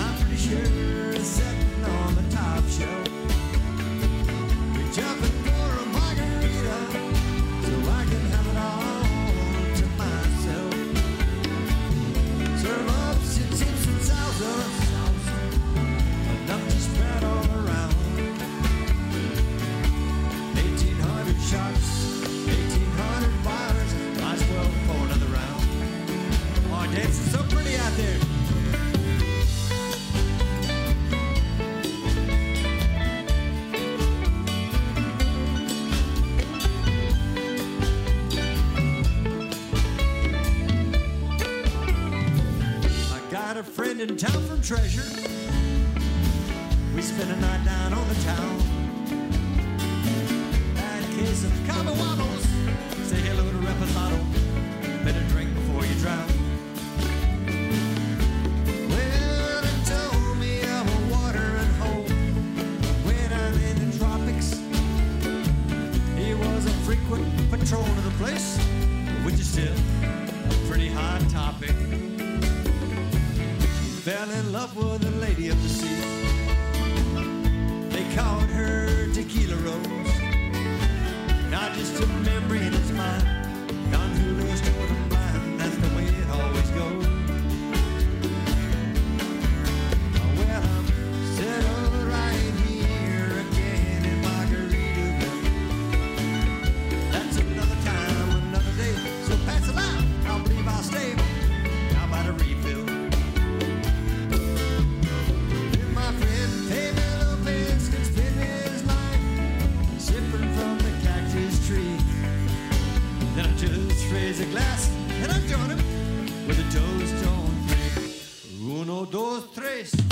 I'm pretty sure it's sitting on the top shelf. Reach up got a friend in town from Treasure. We spent a night down on the town. Bad case of cabawaddles. Say hello to Reposado. Better drink before you drown. Well, told me when I'm in the tropics. He was a frequent of the place, which is still. fell in love with a lady of the sea. They called her Tequila Rose. Now just a memory in his mind, gone who glass, and I'm joining with a toast on three. Uno, dos, tres.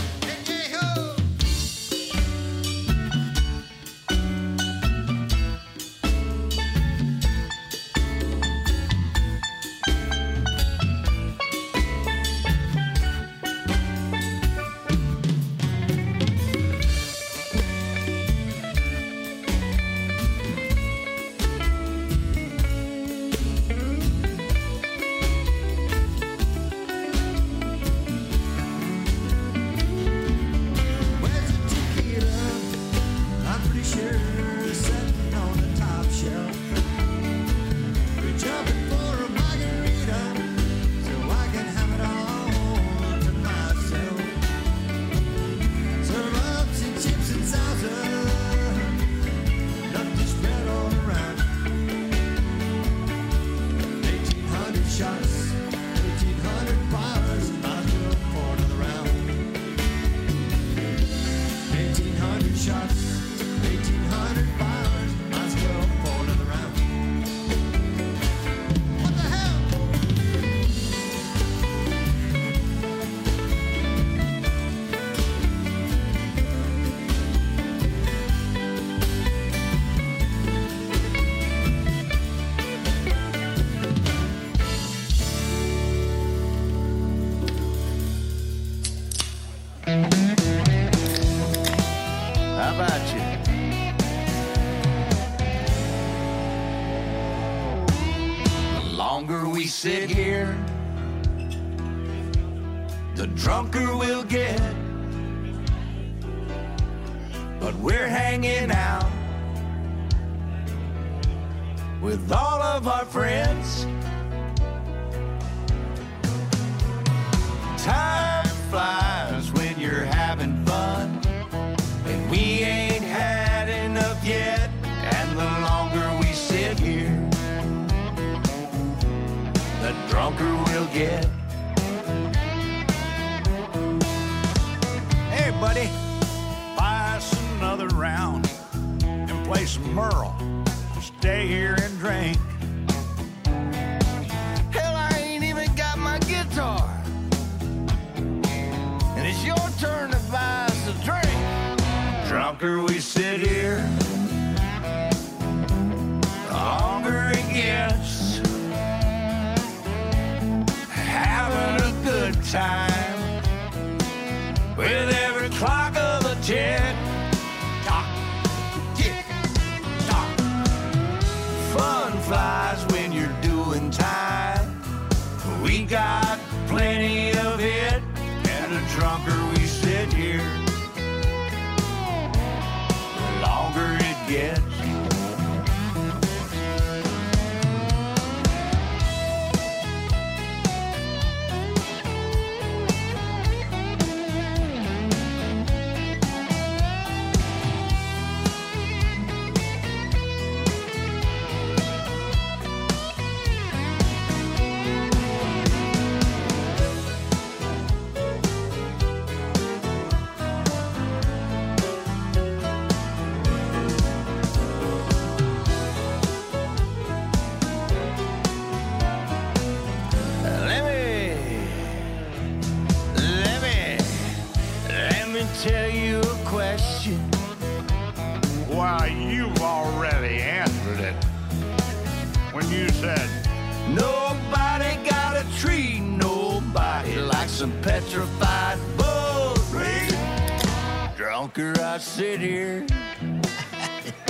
Sit here, [laughs]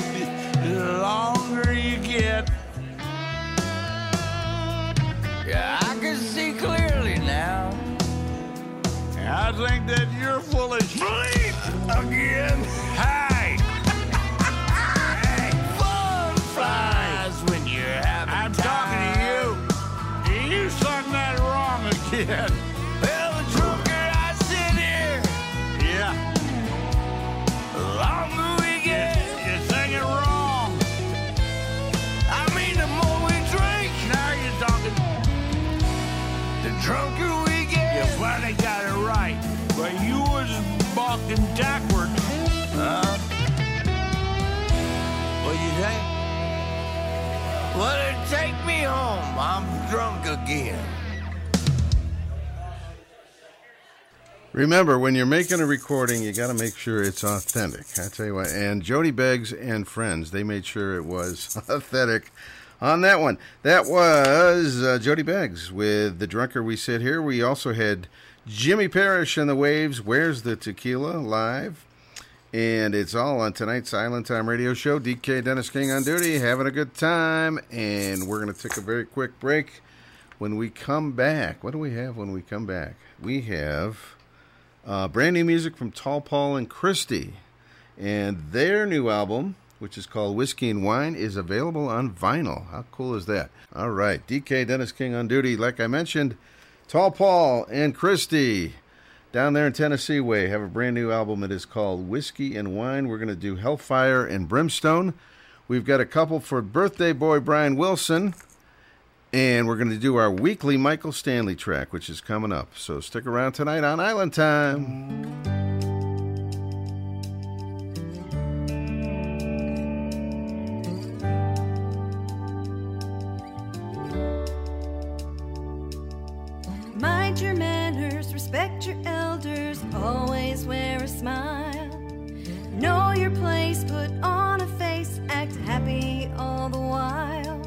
the longer you get. Yeah, I can see clearly now. I think that you're full of sleep again. [laughs] I'm drunk again. Remember, when you're making a recording, you got to make sure it's authentic. I tell you what. And Jody Beggs and friends, they made sure it was [laughs] authentic on that one. That was uh, Jody Beggs with The Drunker We Sit Here. We also had Jimmy Parrish and the Waves, Where's the Tequila, live. And it's all on tonight's Island Time radio show. DK Dennis King on duty, having a good time. And we're going to take a very quick break. When we come back, what do we have when we come back? We have uh, brand new music from Tall Paul and Christy. And their new album, which is called Whiskey and Wine, is available on vinyl. How cool is that? All right, DK Dennis King on duty. Like I mentioned, Tall Paul and Christy down there in Tennessee Way have a brand new album. It is called Whiskey and Wine. We're going to do Hellfire and Brimstone. We've got a couple for birthday boy Brian Wilson. And we're going to do our weekly Michael Stanley track, which is coming up. So stick around tonight on Island Time. Respect your elders, always wear a smile. Know your place, put on a face, act happy all the while.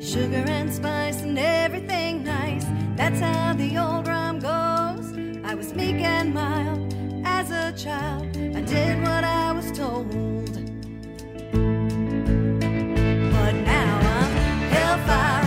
Sugar and spice and everything nice, that's how the old rhyme goes. I was meek and mild as a child, I did what I was told. But now I'm hellfire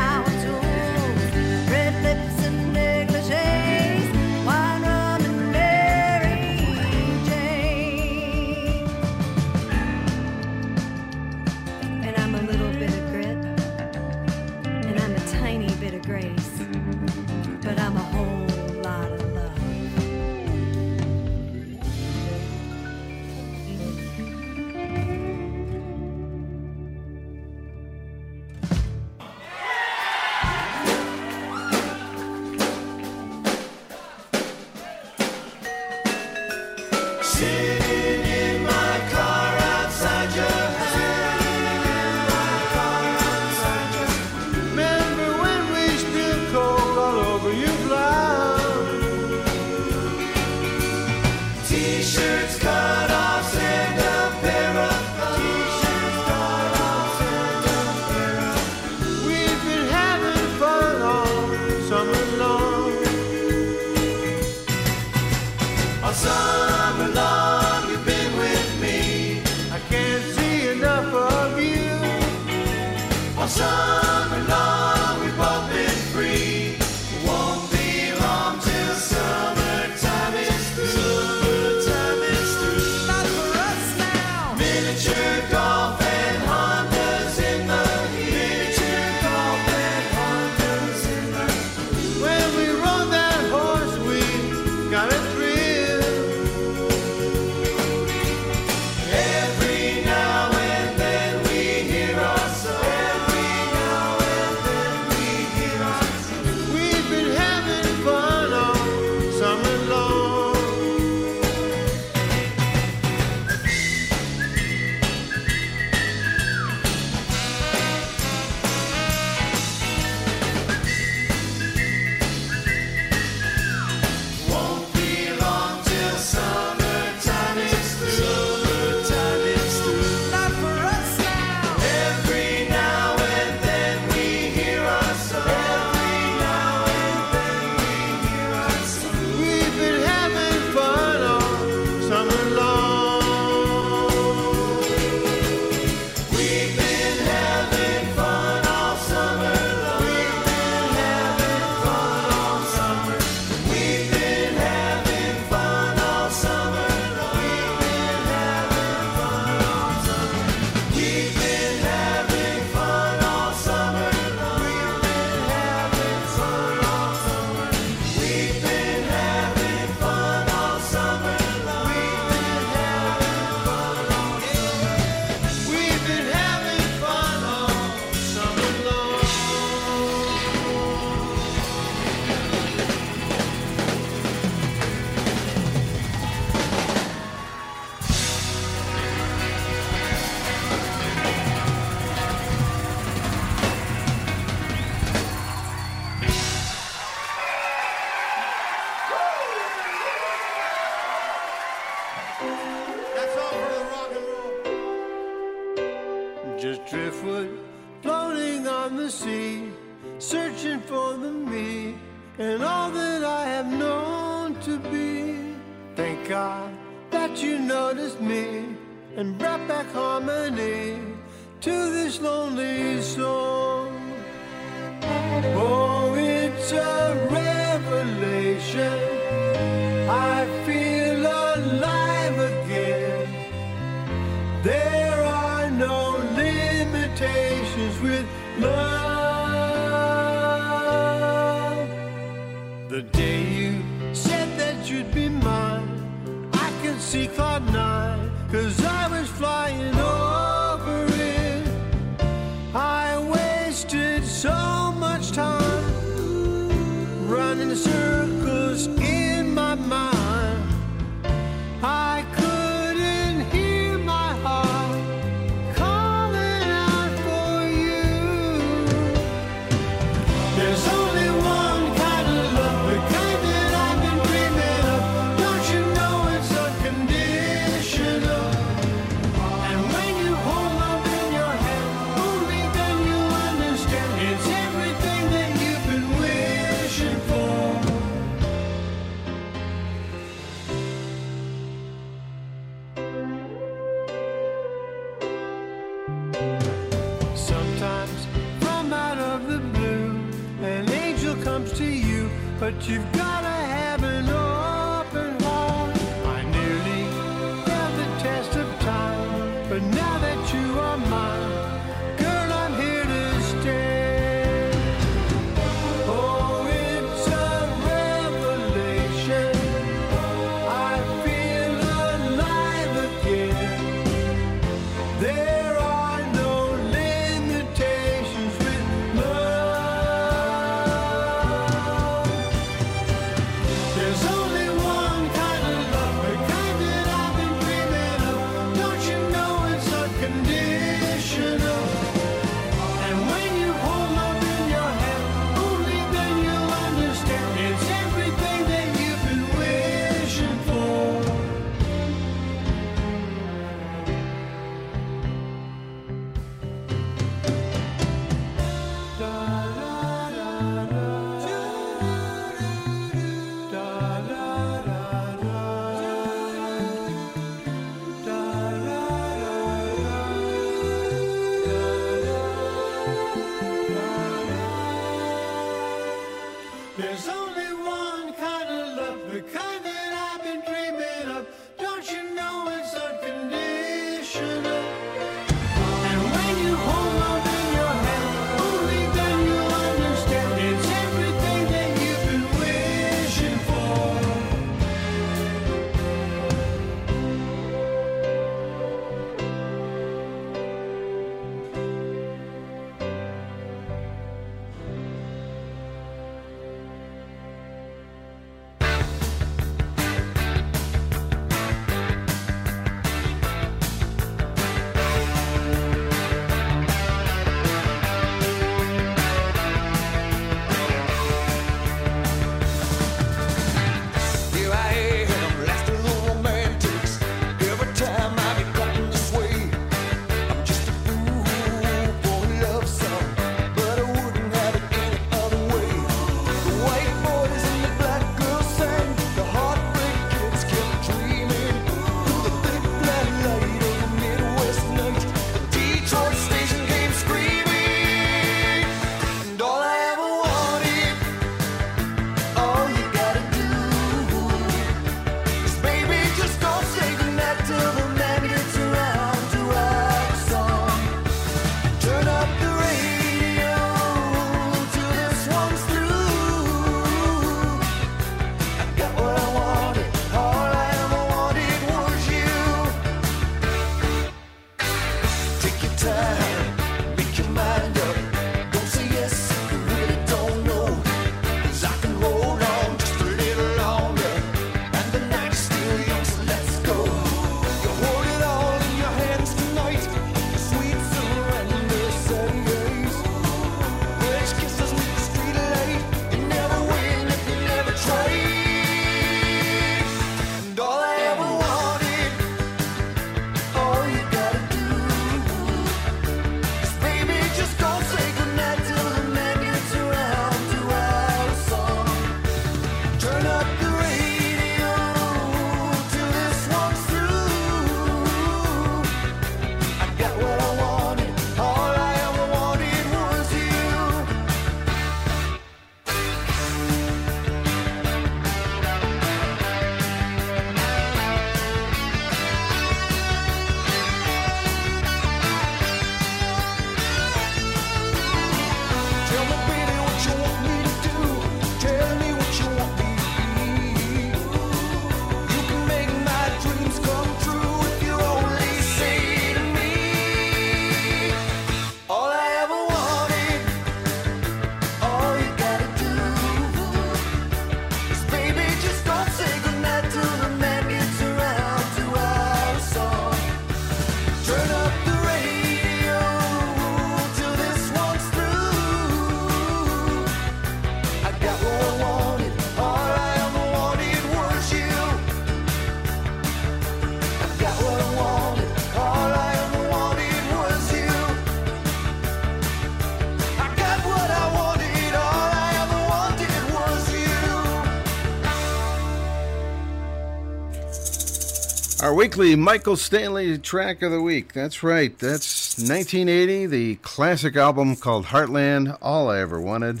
Our weekly Michael Stanley track of the week. That's right. That's 1980, the classic album called Heartland, All I Ever Wanted.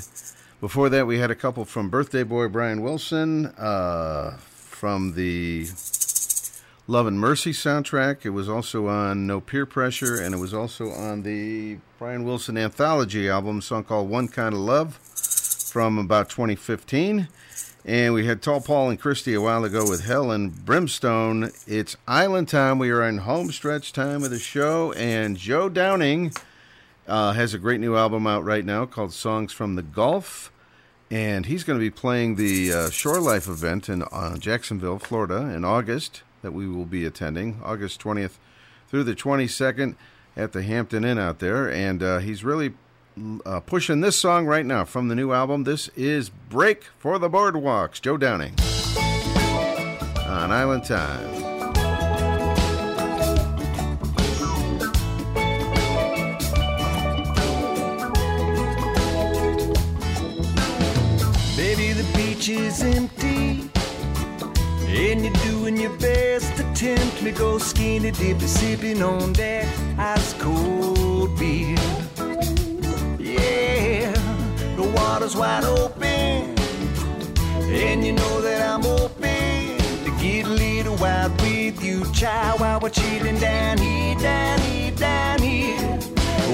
Before that, we had a couple from Birthday Boy Brian Wilson uh, from the Love and Mercy soundtrack. It was also on No Peer Pressure, and it was also on the Brian Wilson anthology album, song called One Kind of Love from about 2015. And we had Tall Paul and Christy a while ago with Helen Brimstone. It's Island time. We are in home stretch time of the show, and Joe Downing uh, has a great new album out right now called Songs from the Gulf. And he's going to be playing the uh, Shore Life event in uh, Jacksonville, Florida, in August that we will be attending, August 20th through the 22nd at the Hampton Inn out there. And uh, he's really uh, pushing this song right now from the new album. This is Break for the Boardwalks, Joe Downing on Island Time. Baby, the beach is empty. And you're doing your best to tempt me. Go skinny dippy, sipping on that ice cold water's wide open. And you know that I'm open to get a little wild with you, child, while we're chilling down here, down here, down here.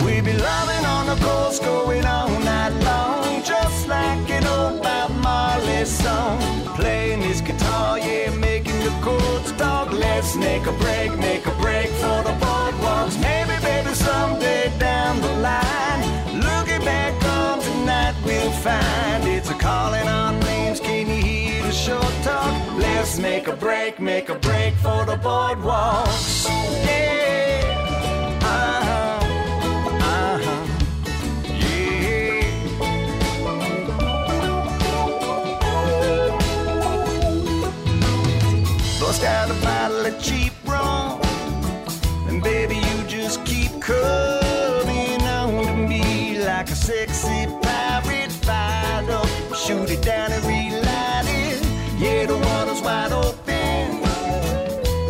We be loving on the coast, going all night long, just like an old Bob Marley song. Playing his guitar, yeah, making the chords talk. Let's make a break, make a break for the boardwalks. Maybe, baby, someday down the line, find it's a calling on names. Can you hear the short talk? Let's make a break, make a break for the boardwalks. Yeah. Uh-huh. Uh-huh. Yeah. Bust out a bottle of cheap rum. And baby, you just keep coming on to me like a sexy. Shoot it down and relight it. Yeah, the water's wide open.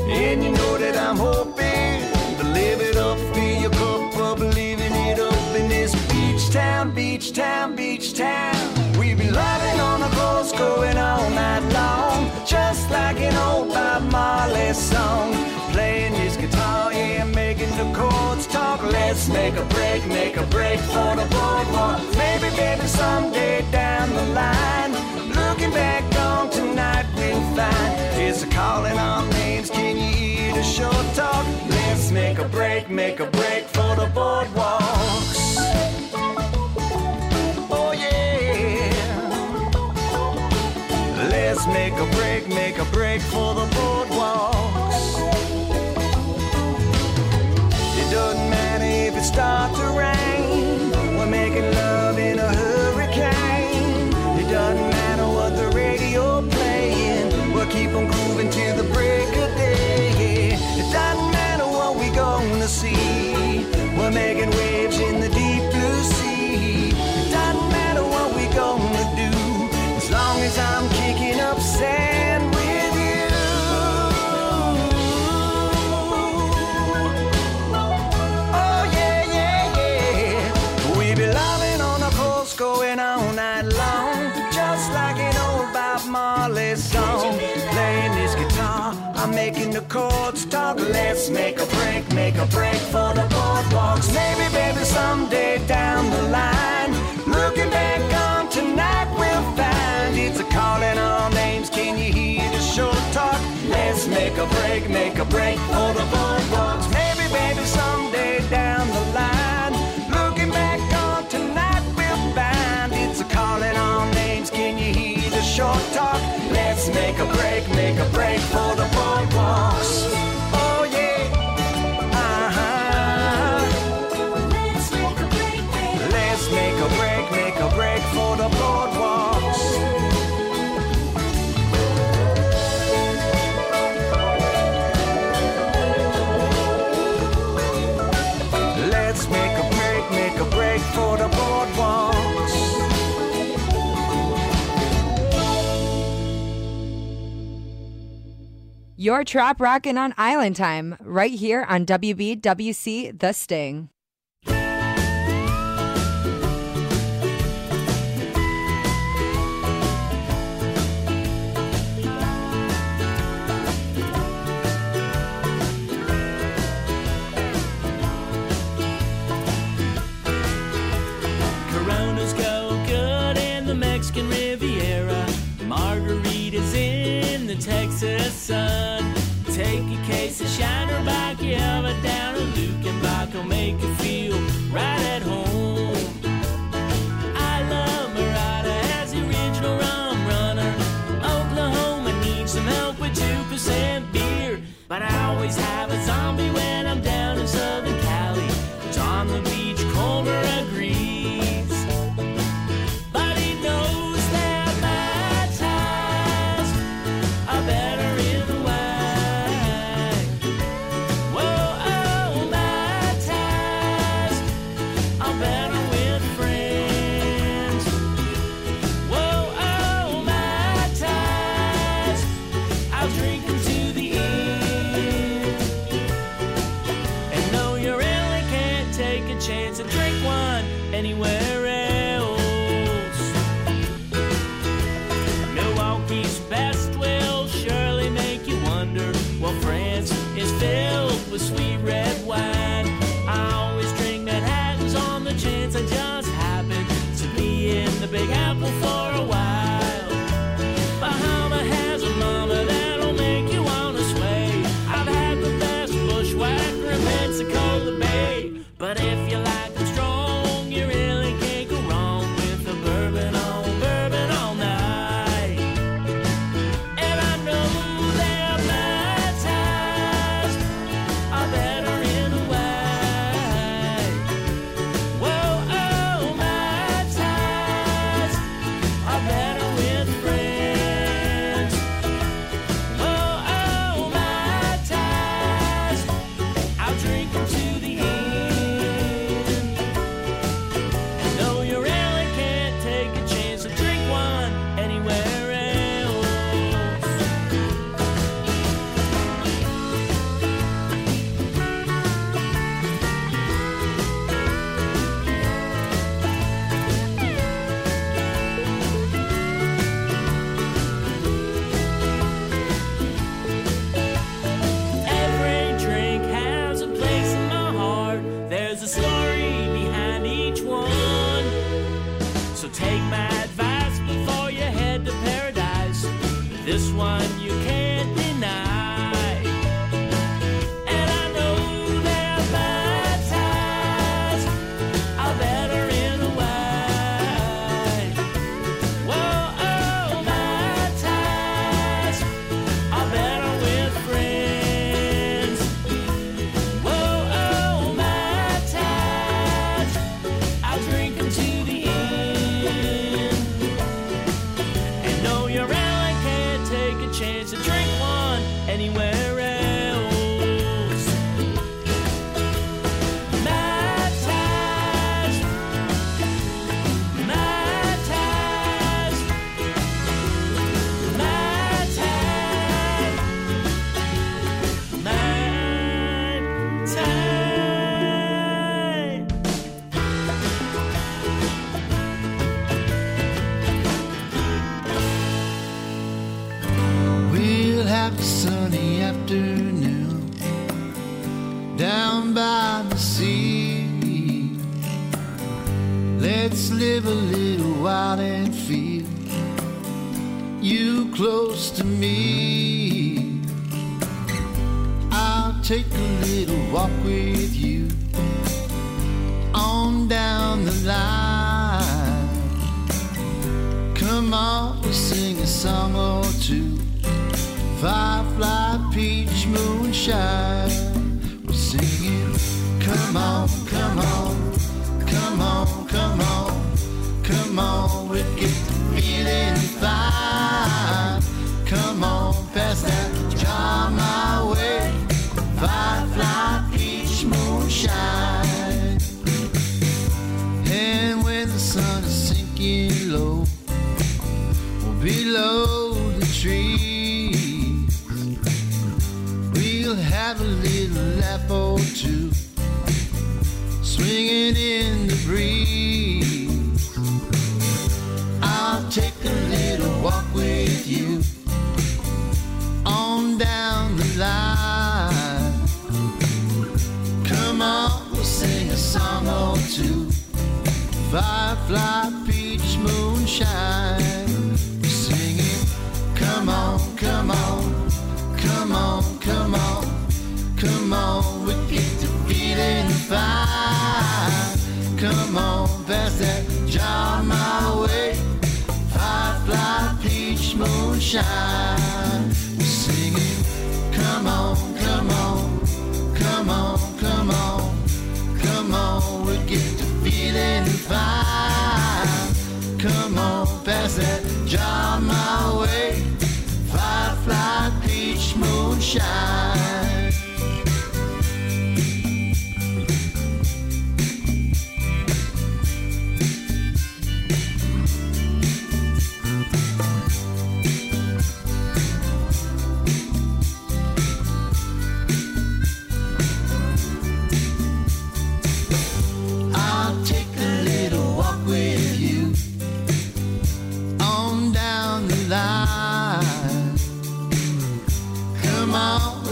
And you know that I'm hoping to live it up, fill your cup up, living it up in this beach town, beach town, beach town. We be loving on the coast, going all night long, just like an old Bob Marley song. Playing his guitar, yeah, making the chords talk. Let's make a break, make a break for the boardwalk. Maybe, baby, someday down the line, looking back on tonight, we'll find it's a calling on names. Can you hear the short talk? Let's make a break, make a break for the boardwalks. Oh yeah. Let's make a break, make a break for the talk. Let's make a break, make a break for the boardwalks. Maybe, baby, someday down the line, looking back on tonight, we'll find it's a calling all names. Can you hear the short talk? Let's make a break, make a break for the boardwalks. Maybe, baby, someday down the line, looking back on tonight, we'll find it's a calling all names. Can you hear the short talk? Let's make a break, make a break for Your Trop Rockin' on Island Time, right here on WBWC The Sting. Texas sun. Take a case of Shiner Bock, you have it down in Luckenbach. It'll make you feel right at home. I love Murata as the original rum runner. Oklahoma needs some help with 2% beer. But I always have a zombie when I on, we sing a song or two. Firefly, peach, moonshine. We're singing, come on, come on, come on, come on, come on, we get little laugh or two, swinging in the breeze. I'll take a little walk with you on down the line. Come on, we'll sing a song or two. Firefly, peach, moonshine. Singing. Come on, come on, come on, come on, come on, we get to feeling fine. Come on, pass that jar my way. Firefly, peach, moonshine.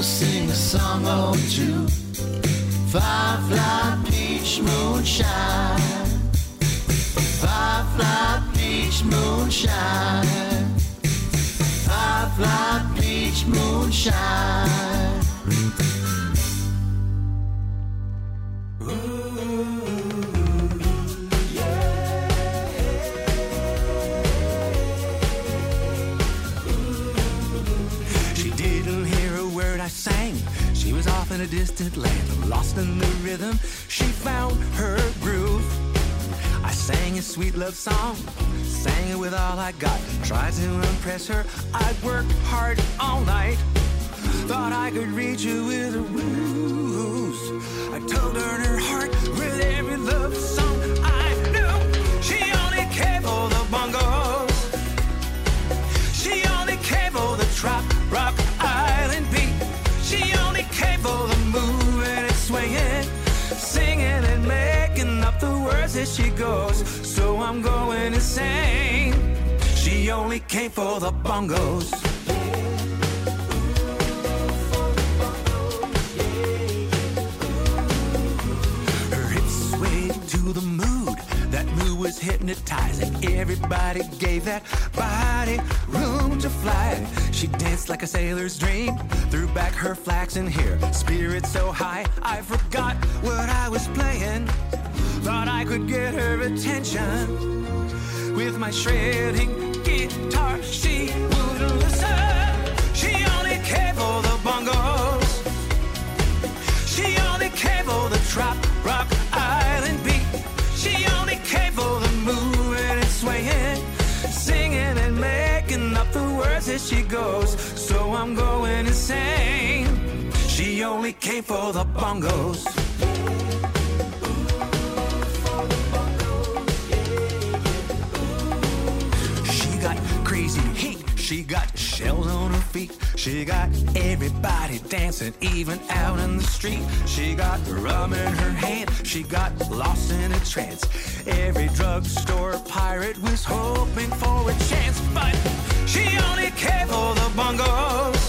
On, we'll sing a song or two. Firefly, peach, moonshine. Firefly, peach, moonshine. Firefly, peach, moonshine. A distant land, lost in the rhythm. She found her groove. I sang a sweet love song, sang it with all I got. Tried to impress her. I worked hard all night. Thought I could reach you with a ruse. I told her her heart with every love song I knew. She only cared for the bongos. She only came for the trop as she goes. So I'm going insane. She only came for the bongos. Her hips swayed to the mood. That mood was hypnotizing. Everybody gave that body room to fly. She danced like a sailor's dream. Threw back her flaxen hair. Spirit so high, I forgot what I was playing. Thought I could get her attention. With my shredding guitar, she wouldn't listen. She only cared for the bongos. She only came for the trop rock island beat. She only came for the moving and swaying, singing and making up the words as she goes. So I'm going insane. She only came for the bongos. She got shells on her feet. She got everybody dancing, even out in the street. She got rum in her hand. She got lost in a trance. Every drugstore pirate was hoping for a chance, but she only cared for the bongos.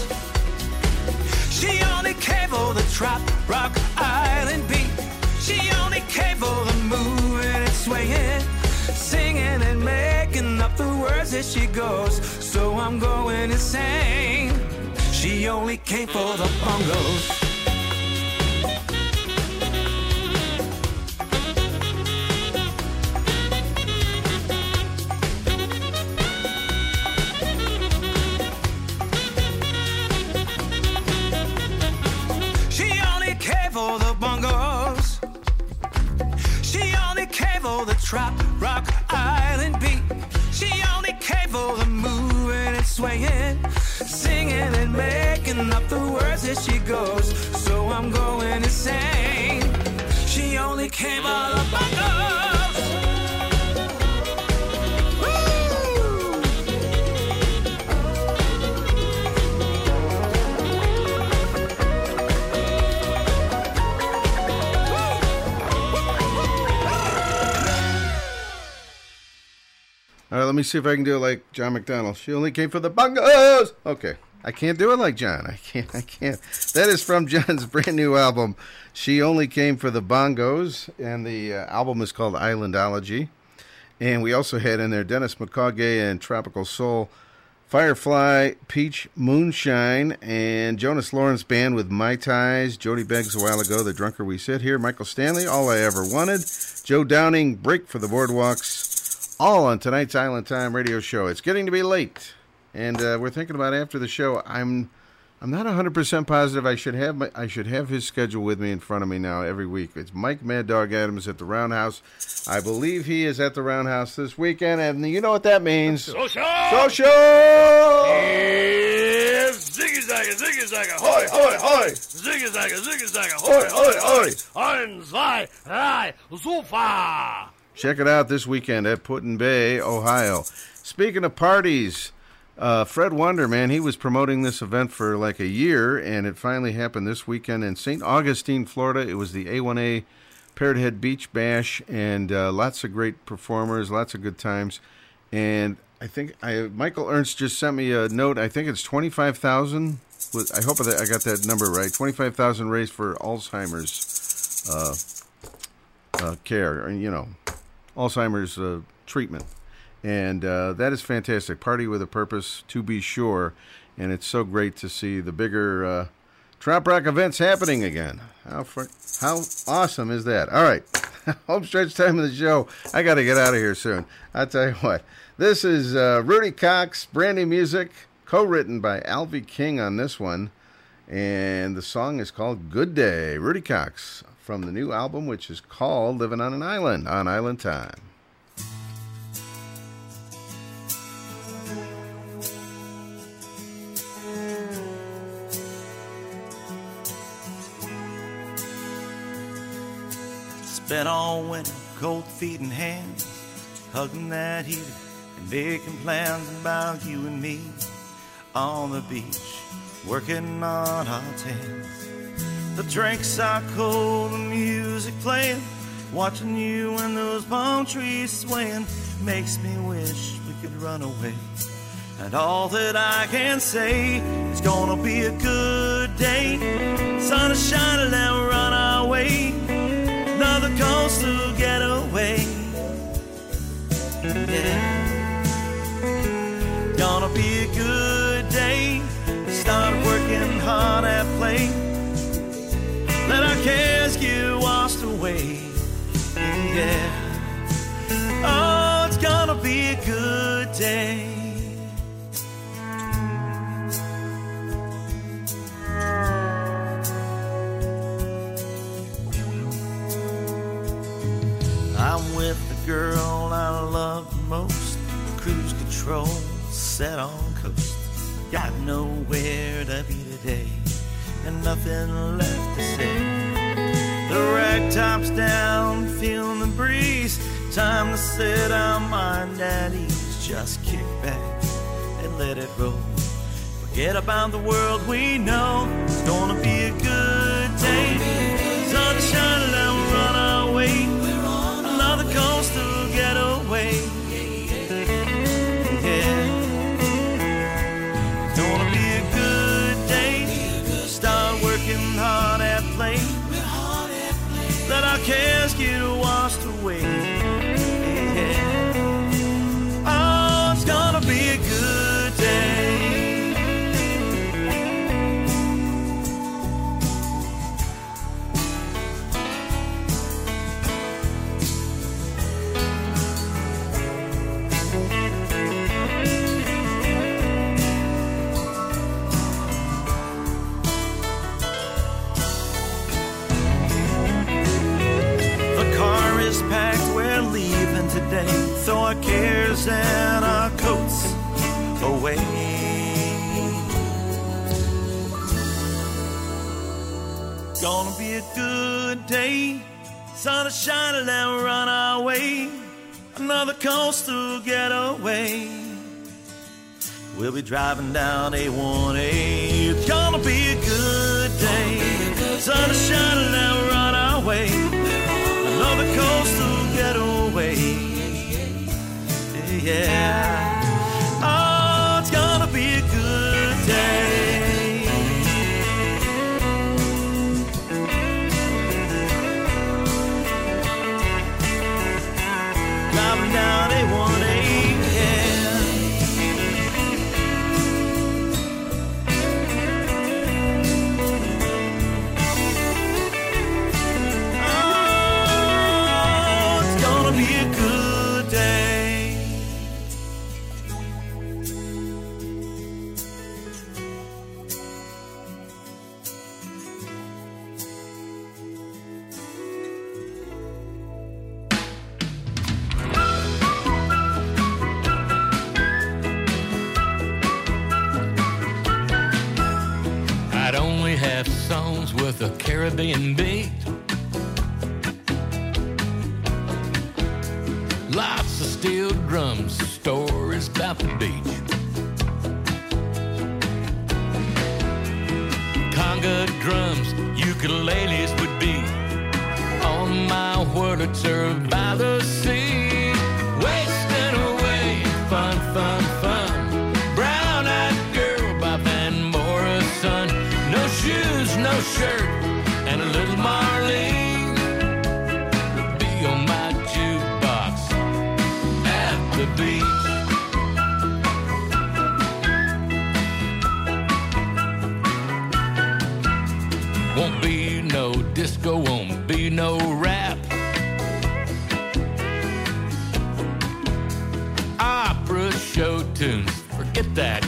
She only cared for the trop rock island beat. She only cared for the moving and swaying, singing and making up the words as she goes. So I'm going insane. She only came for the bongos. She only cared for the bongos. She only cared for the trop making up the words as she goes. So I'm going insane. She only came for the bongos. All right, let me see if I can do it like John McDonald. She only came for the bongos. Okay, I can't do it like John. I can't. I can't. That is from John's [laughs] brand new album. She only came for the bongos, and the uh, album is called Islandology. And we also had in there Dennis McCaughey and Tropical Soul, Firefly, Peach Moonshine, and Jonas Lawrence Band with My Ties, Jody Beggs a while ago, The Drunker We Sit Here, Michael Stanley, All I Ever Wanted, Joe Downing, Break for the Boardwalks, all on tonight's Island Time radio show. It's getting to be late. And uh, we're thinking about after the show. I'm I'm not 100% positive. I should have my, I should have his schedule with me in front of me now every week. It's Mike Mad Dog Adams at the Roundhouse. I believe he is at the Roundhouse this weekend, and you know what that means. [laughs] Social! Social! Yes, ziggy zagga, ziggy zagga, hoy, hoy, hoy! Ziggy zagga, ziggy zagga, hoy, hoy, hoy! Eins, zwei, drei, super! Check it out this weekend at Put-in-Bay, Ohio. Speaking of parties, uh, Fred Wonder, man, he was promoting this event for like a year, and it finally happened this weekend in St. Augustine, Florida. It was the A1A Parrot Head Beach Bash, and uh, lots of great performers, lots of good times. And I think I, Michael Ernst just sent me a note. I think it's twenty five thousand. I hope that I got that number right. Twenty five thousand raised for Alzheimer's uh, uh, care, you know, Alzheimer's uh, treatment, and uh, that is fantastic. Party with a purpose, to be sure, and it's so great to see the bigger uh, Trop Rock events happening again. How fr- how awesome is that? All right, [laughs] home stretch time of the show. I got to get out of here soon. I tell you what, this is uh, Rudy Cox, brand new music, co-written by Alvy King on this one, and the song is called "Good Day." Rudy Cox from the new album, which is called "Living on an Island" on Island Time. Spent all winter, cold feet and hands, hugging that heater and making plans about you and me on the beach, working on our tans. The drinks are cold, the music playing, watching you and those palm trees swaying makes me wish we could run away. And all that I can say is gonna be a good day. Sun is shining and on our way. Another coastal getaway. Yeah. Gonna be a good day. Start working hard at play. Let our cares get washed away. Yeah. Oh, it's gonna be a good day. I'm with the girl I love most. Cruise control set on coast. Got nowhere to be today, and nothing left to say. The rag top's down, feeling the breeze. Time to set our mind at ease. Just kick back and let it roll. Forget about the world we know. It's gonna be a good day. Sun is shining and we're on our way. Another coastal getaway. Yeah. Gonna be a good day. Start working hard at We'll be driving down A1A. It's gonna be a good day. Sun is shining and we're on our way. Another coastal getaway. Yeah. With a Caribbean beat. Lots of steel drums, stories about the beach. Conga drums, ukuleles would be on my Wurlitzer by the shirt, and a little Marlene. would Be on my jukebox at the beach. Won't be no disco, won't be no rap. Opera show tunes, forget that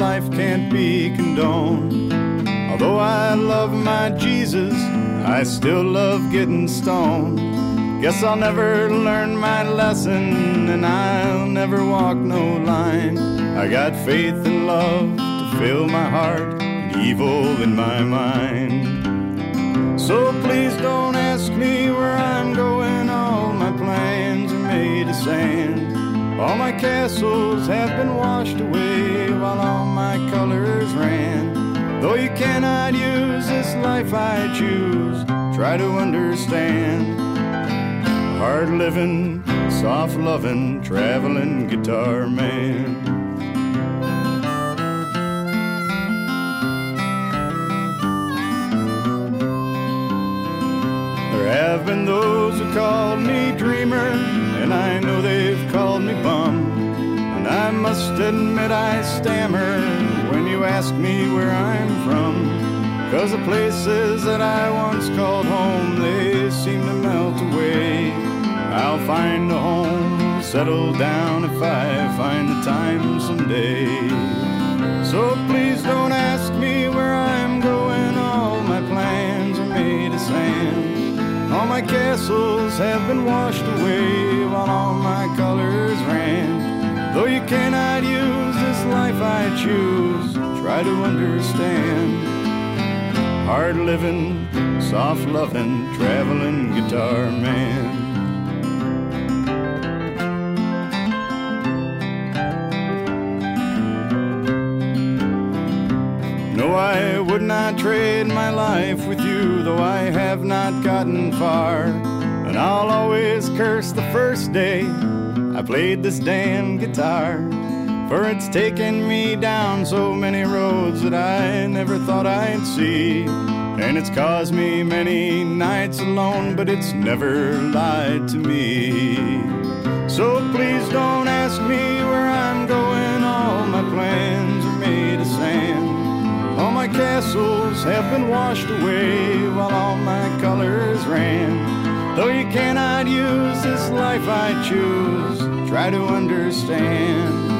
life can't be condoned. Although I love my Jesus, I still love getting stoned. Guess I'll never learn my lesson, and I'll never walk no line. I got faith and love to fill my heart, and evil in my mind. So please don't ask me where I'm going, all my plans are made of sand. All my castles have been washed away while all my colors ran. Though you cannot use this life I choose, try to understand. Hard living, soft loving, traveling guitar man. There have been those who called me dreamer, and I know they've called me bum. And I must admit I stammer when you ask me where I'm from. Cause the places that I once called home, they seem to melt away. I'll find a home, settle down if I find the time someday. So please don't ask me where I'm going, all my plans are made of sand. All my castles have been washed away while all my colors ran. Though you cannot use this life I choose, try to understand. Hard living, soft loving, traveling guitar man. No, I would not trade my life with you, though I have not gotten far. And I'll always curse the first day I played this damn guitar. For it's taken me down so many roads that I never thought I'd see. And it's caused me many nights alone, but it's never lied to me. So please don't ask me All my castles have been washed away while all my colors ran. Though you cannot use this life I choose, try to understand.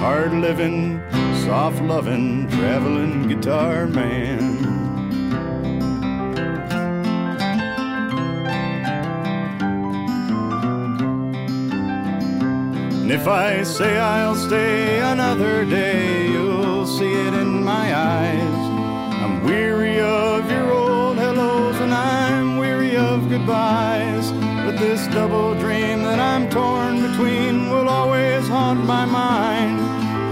Hard living, soft loving, traveling guitar man. And if I say I'll stay another day, see it in my eyes. I'm weary of your old hellos and I'm weary of goodbyes. But this double dream that I'm torn between will always haunt my mind.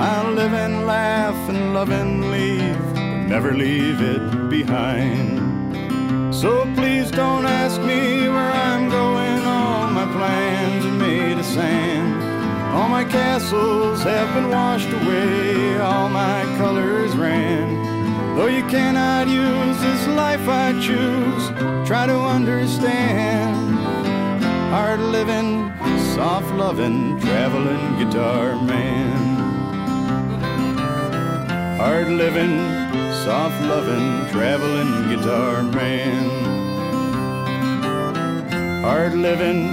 I'll live and laugh and love and leave, but never leave it behind. So please don't ask me where I'm going, all my plans are made of sand. All my castles have been washed away, all my colors ran. Though you cannot use this life I choose, try to understand. Hard living, soft loving, traveling guitar man. Hard living, soft loving, traveling guitar man. Hard living,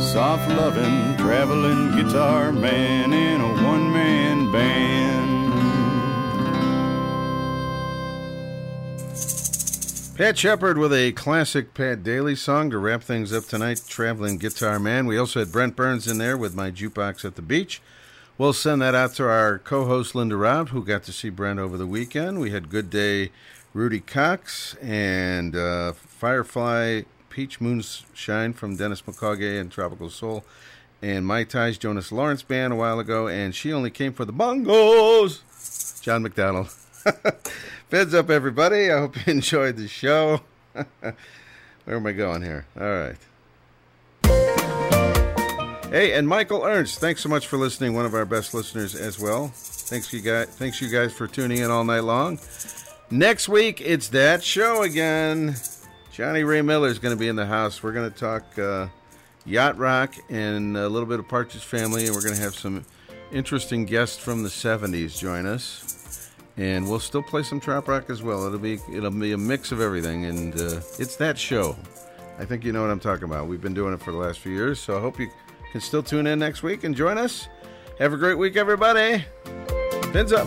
soft loving, traveling guitar man in a one man band. Pat Shepard with a classic Pat Dailey song to wrap things up tonight, Traveling Guitar Man. We also had Brent Burns in there with My Jukebox at the Beach. We'll send that out to our co host Linda Robb, who got to see Brent over the weekend. We had Good Day Rudy Cox and uh, Firefly Peach Moonshine from Dennis McCaughey and Tropical Soul. And Mai Tai's Jonas Lawrence Band a while ago, and she only came for the bongos. John McDonald. [laughs] Fins up, everybody. I hope you [laughs] enjoyed the show. [laughs] Where am I going here? All right. Hey, and Michael Ernst, thanks so much for listening. One of our best listeners as well. Thanks you guys. Thanks you guys for tuning in all night long. Next week, it's that show again. Johnny Ray Miller is going to be in the house. We're going to talk uh, yacht rock and a little bit of Partridge Family, and we're going to have some interesting guests from the '70s join us. And we'll still play some trop rock as well. It'll be it'll be a mix of everything, and uh, it's that show. I think you know what I'm talking about. We've been doing it for the last few years, so I hope you can still tune in next week and join us. Have a great week, everybody. Fins up.